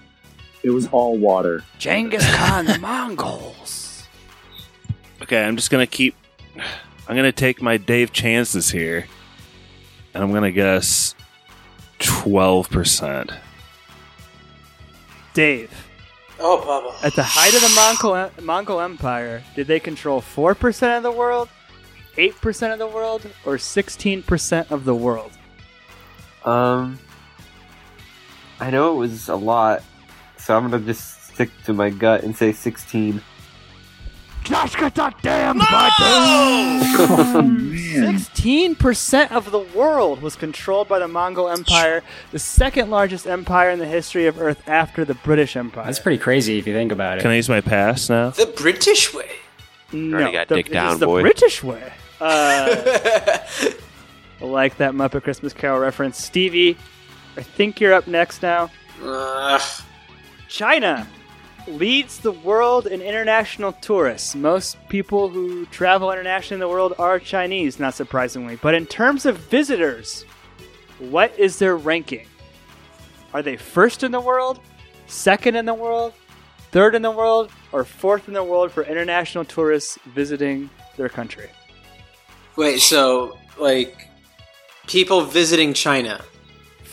It was all water.
Genghis Khan, the Mongols.
Okay, I'm just gonna keep. I'm gonna take my Dave chances here, and I'm gonna guess twelve percent.
Dave.
Oh, Bubba.
At the height of the Mongol, Mongol Empire, did they control 4% of the world, 8% of the world, or 16% of the world?
Um, I know it was a lot, so I'm gonna just stick to my gut and say 16.
Josh got that damn
Oh, man.
16% of the world was controlled by the Mongol Empire, the second largest empire in the history of Earth after the British Empire.
That's pretty crazy if you think about it.
Can I use my pass now?
The British way.
no,
Already got
the,
dick down,
the
boy.
British way. Uh, I like that Muppet Christmas Carol reference. Stevie, I think you're up next now.
Ugh.
China leads the world in international tourists. Most people who travel internationally in the world are Chinese, not surprisingly. But in terms of visitors, what is their ranking? Are they first in the world, second in the world, third in the world, or fourth in the world for international tourists visiting their country?
Wait, so like people visiting China?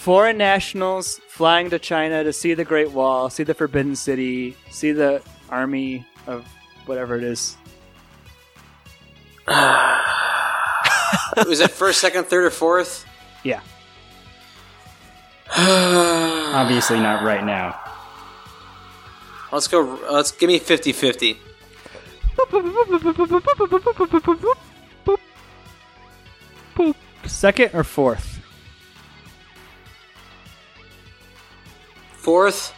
Foreign nationals flying to China to see the Great Wall, see the Forbidden City, see the army of whatever it is.
Was it first, second, third, or fourth?
Yeah.
Obviously not right now.
Let's go. Let's give me 50-50.
Second or fourth?
Fourth.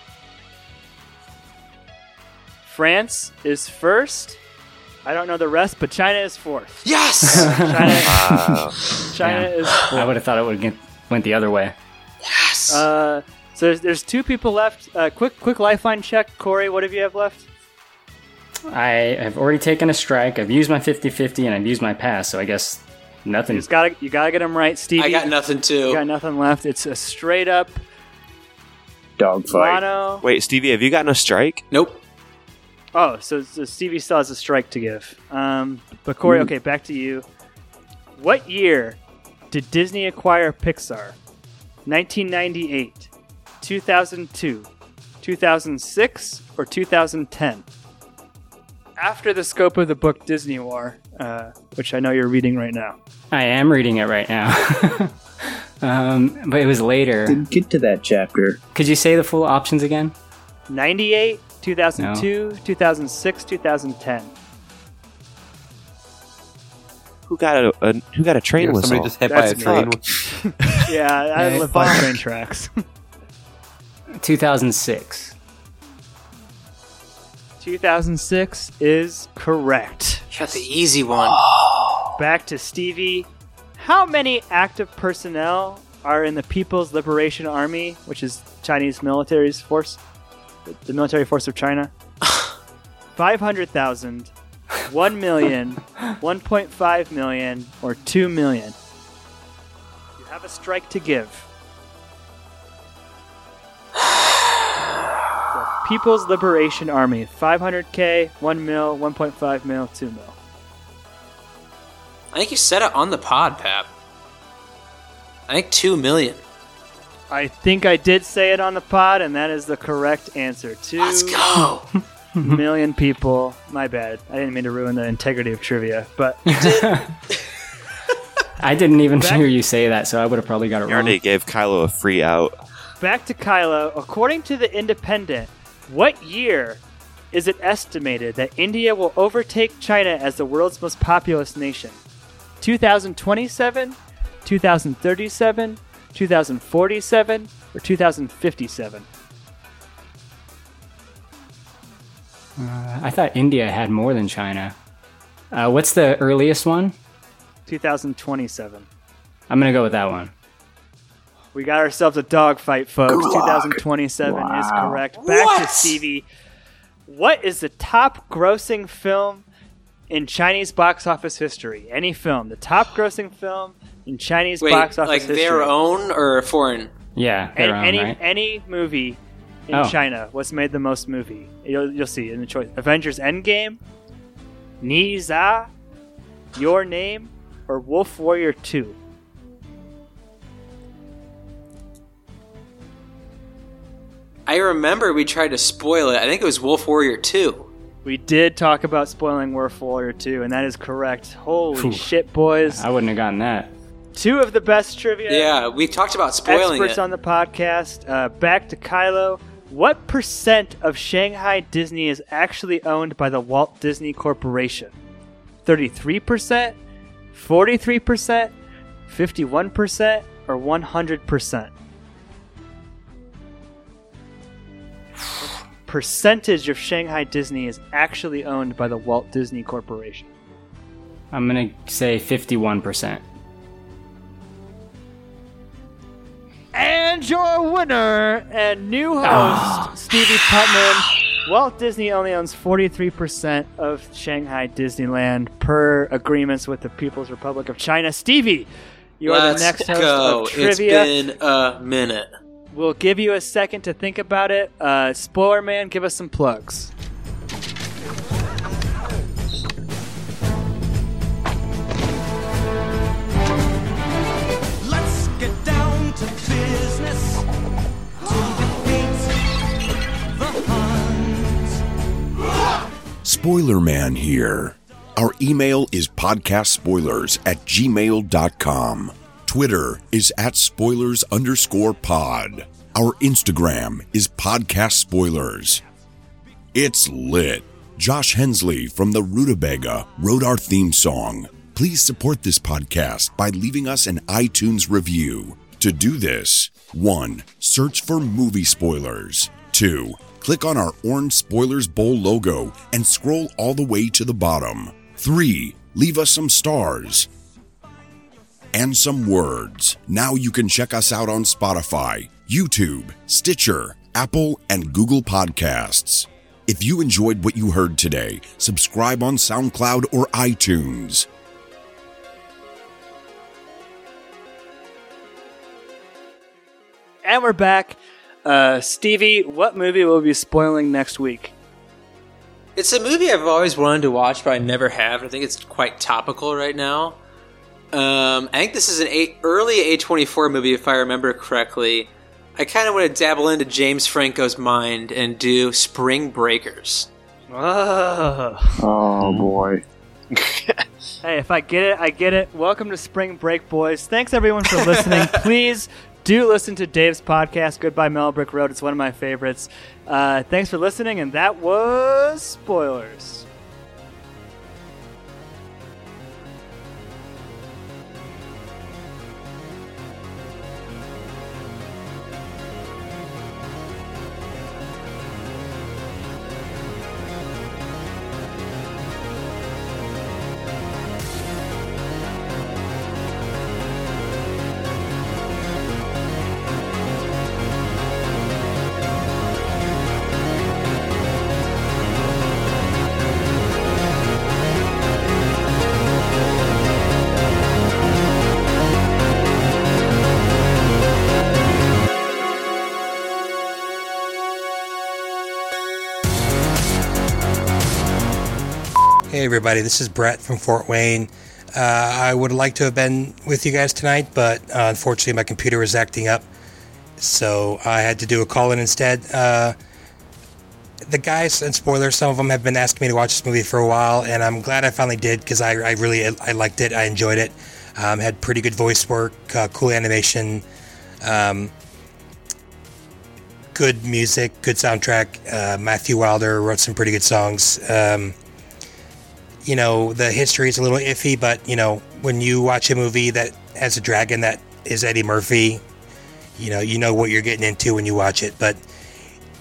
France is first. I don't know the rest, but China is fourth.
Yes.
China,
Wow.
China
Yeah.
is
I would have thought it would have went the other way.
yes.
Uh, so there's, there's two people left. Uh, quick quick lifeline check. Corey, what have you have left?
I have already taken a strike. I've used my 50-50 and I've used my pass, so I guess nothing.
just gotta you gotta get them right, Stevie.
I got nothing
You
too.
got nothing left. It's a straight up
Dogfight.
mono.
Wait, Stevie, have you gotten a strike?
Nope.
Oh, so, so Stevie still has a strike to give. Um, but Corey, okay, back to you. What year did Disney acquire Pixar? 1998, 2002, 2006, or 2010? After the scope of the book Disney War, uh, which I know you're reading right now.
I am reading it right now. um, but it was later.
Didn't get to that chapter.
Could you say the full options again?
98, 2002, 2006, 2010.
Who got a, a who got a train
Yeah,
whistle?
somebody just hit by a
That's
train.
Yeah, I
Yeah,
live by train tracks.
2006.
2006 is correct.
Got the easy one.
Back to Stevie. How many active personnel are in the People's Liberation Army, which is Chinese military's force? The military force of China? 500,000, 1 million, 1.5 million, or 2 million. You have a strike to give. People's Liberation Army. 500k, 1 mil, 1.5 mil, 2 mil.
I think you said it on the pod, Pap. I think two million.
I think I did say it on the pod, and that is the correct answer. Two
Let's go.
million people. My bad. I didn't mean to ruin the integrity of trivia, but
I didn't even
Back-
hear you say that, so I would have probably got it
You
wrong.
already gave Kylo a free out.
back to Kylo. According to the Independent, what year is it estimated that India will overtake China as the world's most populous nation? 2027, 2037, 2047, or 2057?
Uh, I thought India had more than China. Uh, what's the earliest one?
2027.
I'm gonna go with that one.
We got ourselves a dogfight, folks.
Gulag.
2027 is correct. Back to
What?
Stevie. What is the top grossing film in Chinese box office history? Any film. The top grossing film in Chinese
Wait,
box office
like
history.
their own or foreign?
Yeah,
Any,
their own,
any,
right?
any movie in
Oh.
China, what's made the most movie? You'll, you'll see in the choice. Avengers Endgame, Ne Zha, Your Name, or Wolf Warrior 2?
I remember we tried to spoil it. I think it was Wolf Warrior 2.
We did talk about spoiling Wolf Warrior 2, and that is correct. Holy
Phew.
shit, boys.
I wouldn't have gotten that.
Two of the best trivia
Yeah, we talked about spoiling
experts
it.
on the podcast. Uh, back to Kylo. What percent of Shanghai Disney is actually owned by the Walt Disney Corporation? 33%, 43%, 51%, or 100%? Percentage of Shanghai Disney is actually owned by the Walt Disney Corporation.
I'm gonna say 51%.
And your winner and new host,
Ah.
Stevie Putman. Walt Disney only owns 43% of Shanghai Disneyland per agreements with the People's Republic of China. Stevie, you are
Let's
the next host
go.
of trivia.
It's been a minute.
We'll give you a second to think about it. Uh, Spoiler Man, give us some plugs.
Let's get down to business to defeat the Huns.
Spoiler Man here. Our email is podcastspoilers at gmail.com. Twitter is at spoilers underscore pod. Our Instagram is podcast spoilers. It's lit. Josh Hensley from the Rutabaga wrote our theme song. Please support this podcast by leaving us an iTunes review. To do this, 1. Search for movie spoilers. 2. Click on our orange Spoilers Bowl logo and scroll all the way to the bottom. 3. Leave us some stars and some words. Now you can check us out on Spotify, YouTube, Stitcher, Apple, and Google Podcasts. If you enjoyed what you heard today, subscribe on SoundCloud or iTunes.
And we're back. Uh, Stevie, what movie will we be spoiling next week?
It's a movie I've always wanted to watch, but I never have. I think it's quite topical right now. Um, I think this is an a- early A24 movie, if I remember correctly. I kind of want to dabble into James Franco's mind and do Spring Breakers.
Oh.
Oh boy.
Hey, if I get it, I get it. Welcome to Spring Break, boys. Thanks everyone for listening. Please do listen to Dave's podcast, Goodbye Mellow Brick Road. It's one of my favorites. Uh, thanks for listening, and that was spoilers.
Everybody, this is Brett from Fort Wayne. Uh, I would like to have been with you guys tonight, but uh, unfortunately, my computer was acting up, so I had to do a call in instead. Uh, the guys, and spoilers, some of them have been asking me to watch this movie for a while, and I'm glad I finally did because I, I really I liked it. I enjoyed it. Um, had pretty good voice work, uh, cool animation, um, good music, good soundtrack. Uh, Matthew Wilder wrote some pretty good songs. Um, you know, the history is a little iffy, but you know, when you watch a movie that has a dragon that is Eddie Murphy, you know, you know what you're getting into when you watch it. But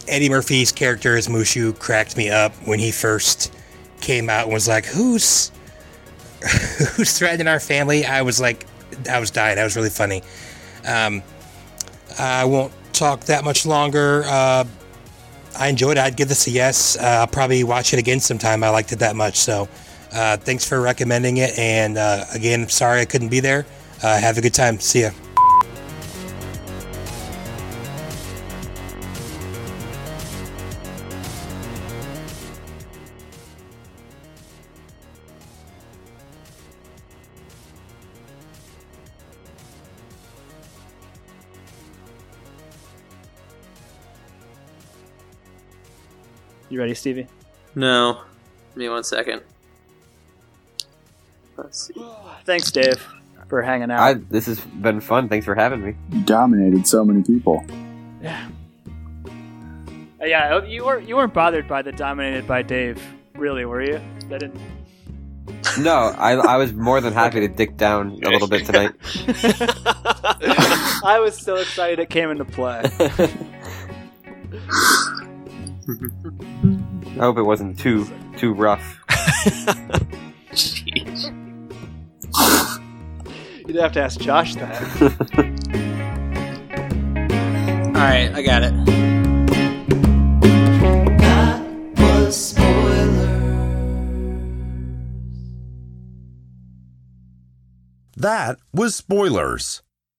Eddie Murphy's character as Mushu cracked me up when he first came out and was like, "Who's who's threatening our family?" I was like, I was dying. That was really funny. Um, I won't talk that much longer. Uh, I enjoyed it. I'd give this a yes. Uh, I'll probably watch it again sometime. I liked it that much. So, uh, thanks for recommending it. And uh, again, sorry I couldn't be there. Uh, have a good time. See ya.
You ready, Stevie?
No. Give me one second. Let's see.
Thanks, Dave, for hanging out.
I, this has been fun. Thanks for having me.
You dominated so many people.
Yeah. Yeah, you weren't you weren't bothered by the dominated by Dave, really, were you? That didn't.
No, I, I was more than happy to dick down a little bit tonight.
I was so excited it came into play.
I hope it wasn't too too rough.
You'd have to ask Josh that.
All right, I got it.
was
That was Spoilers,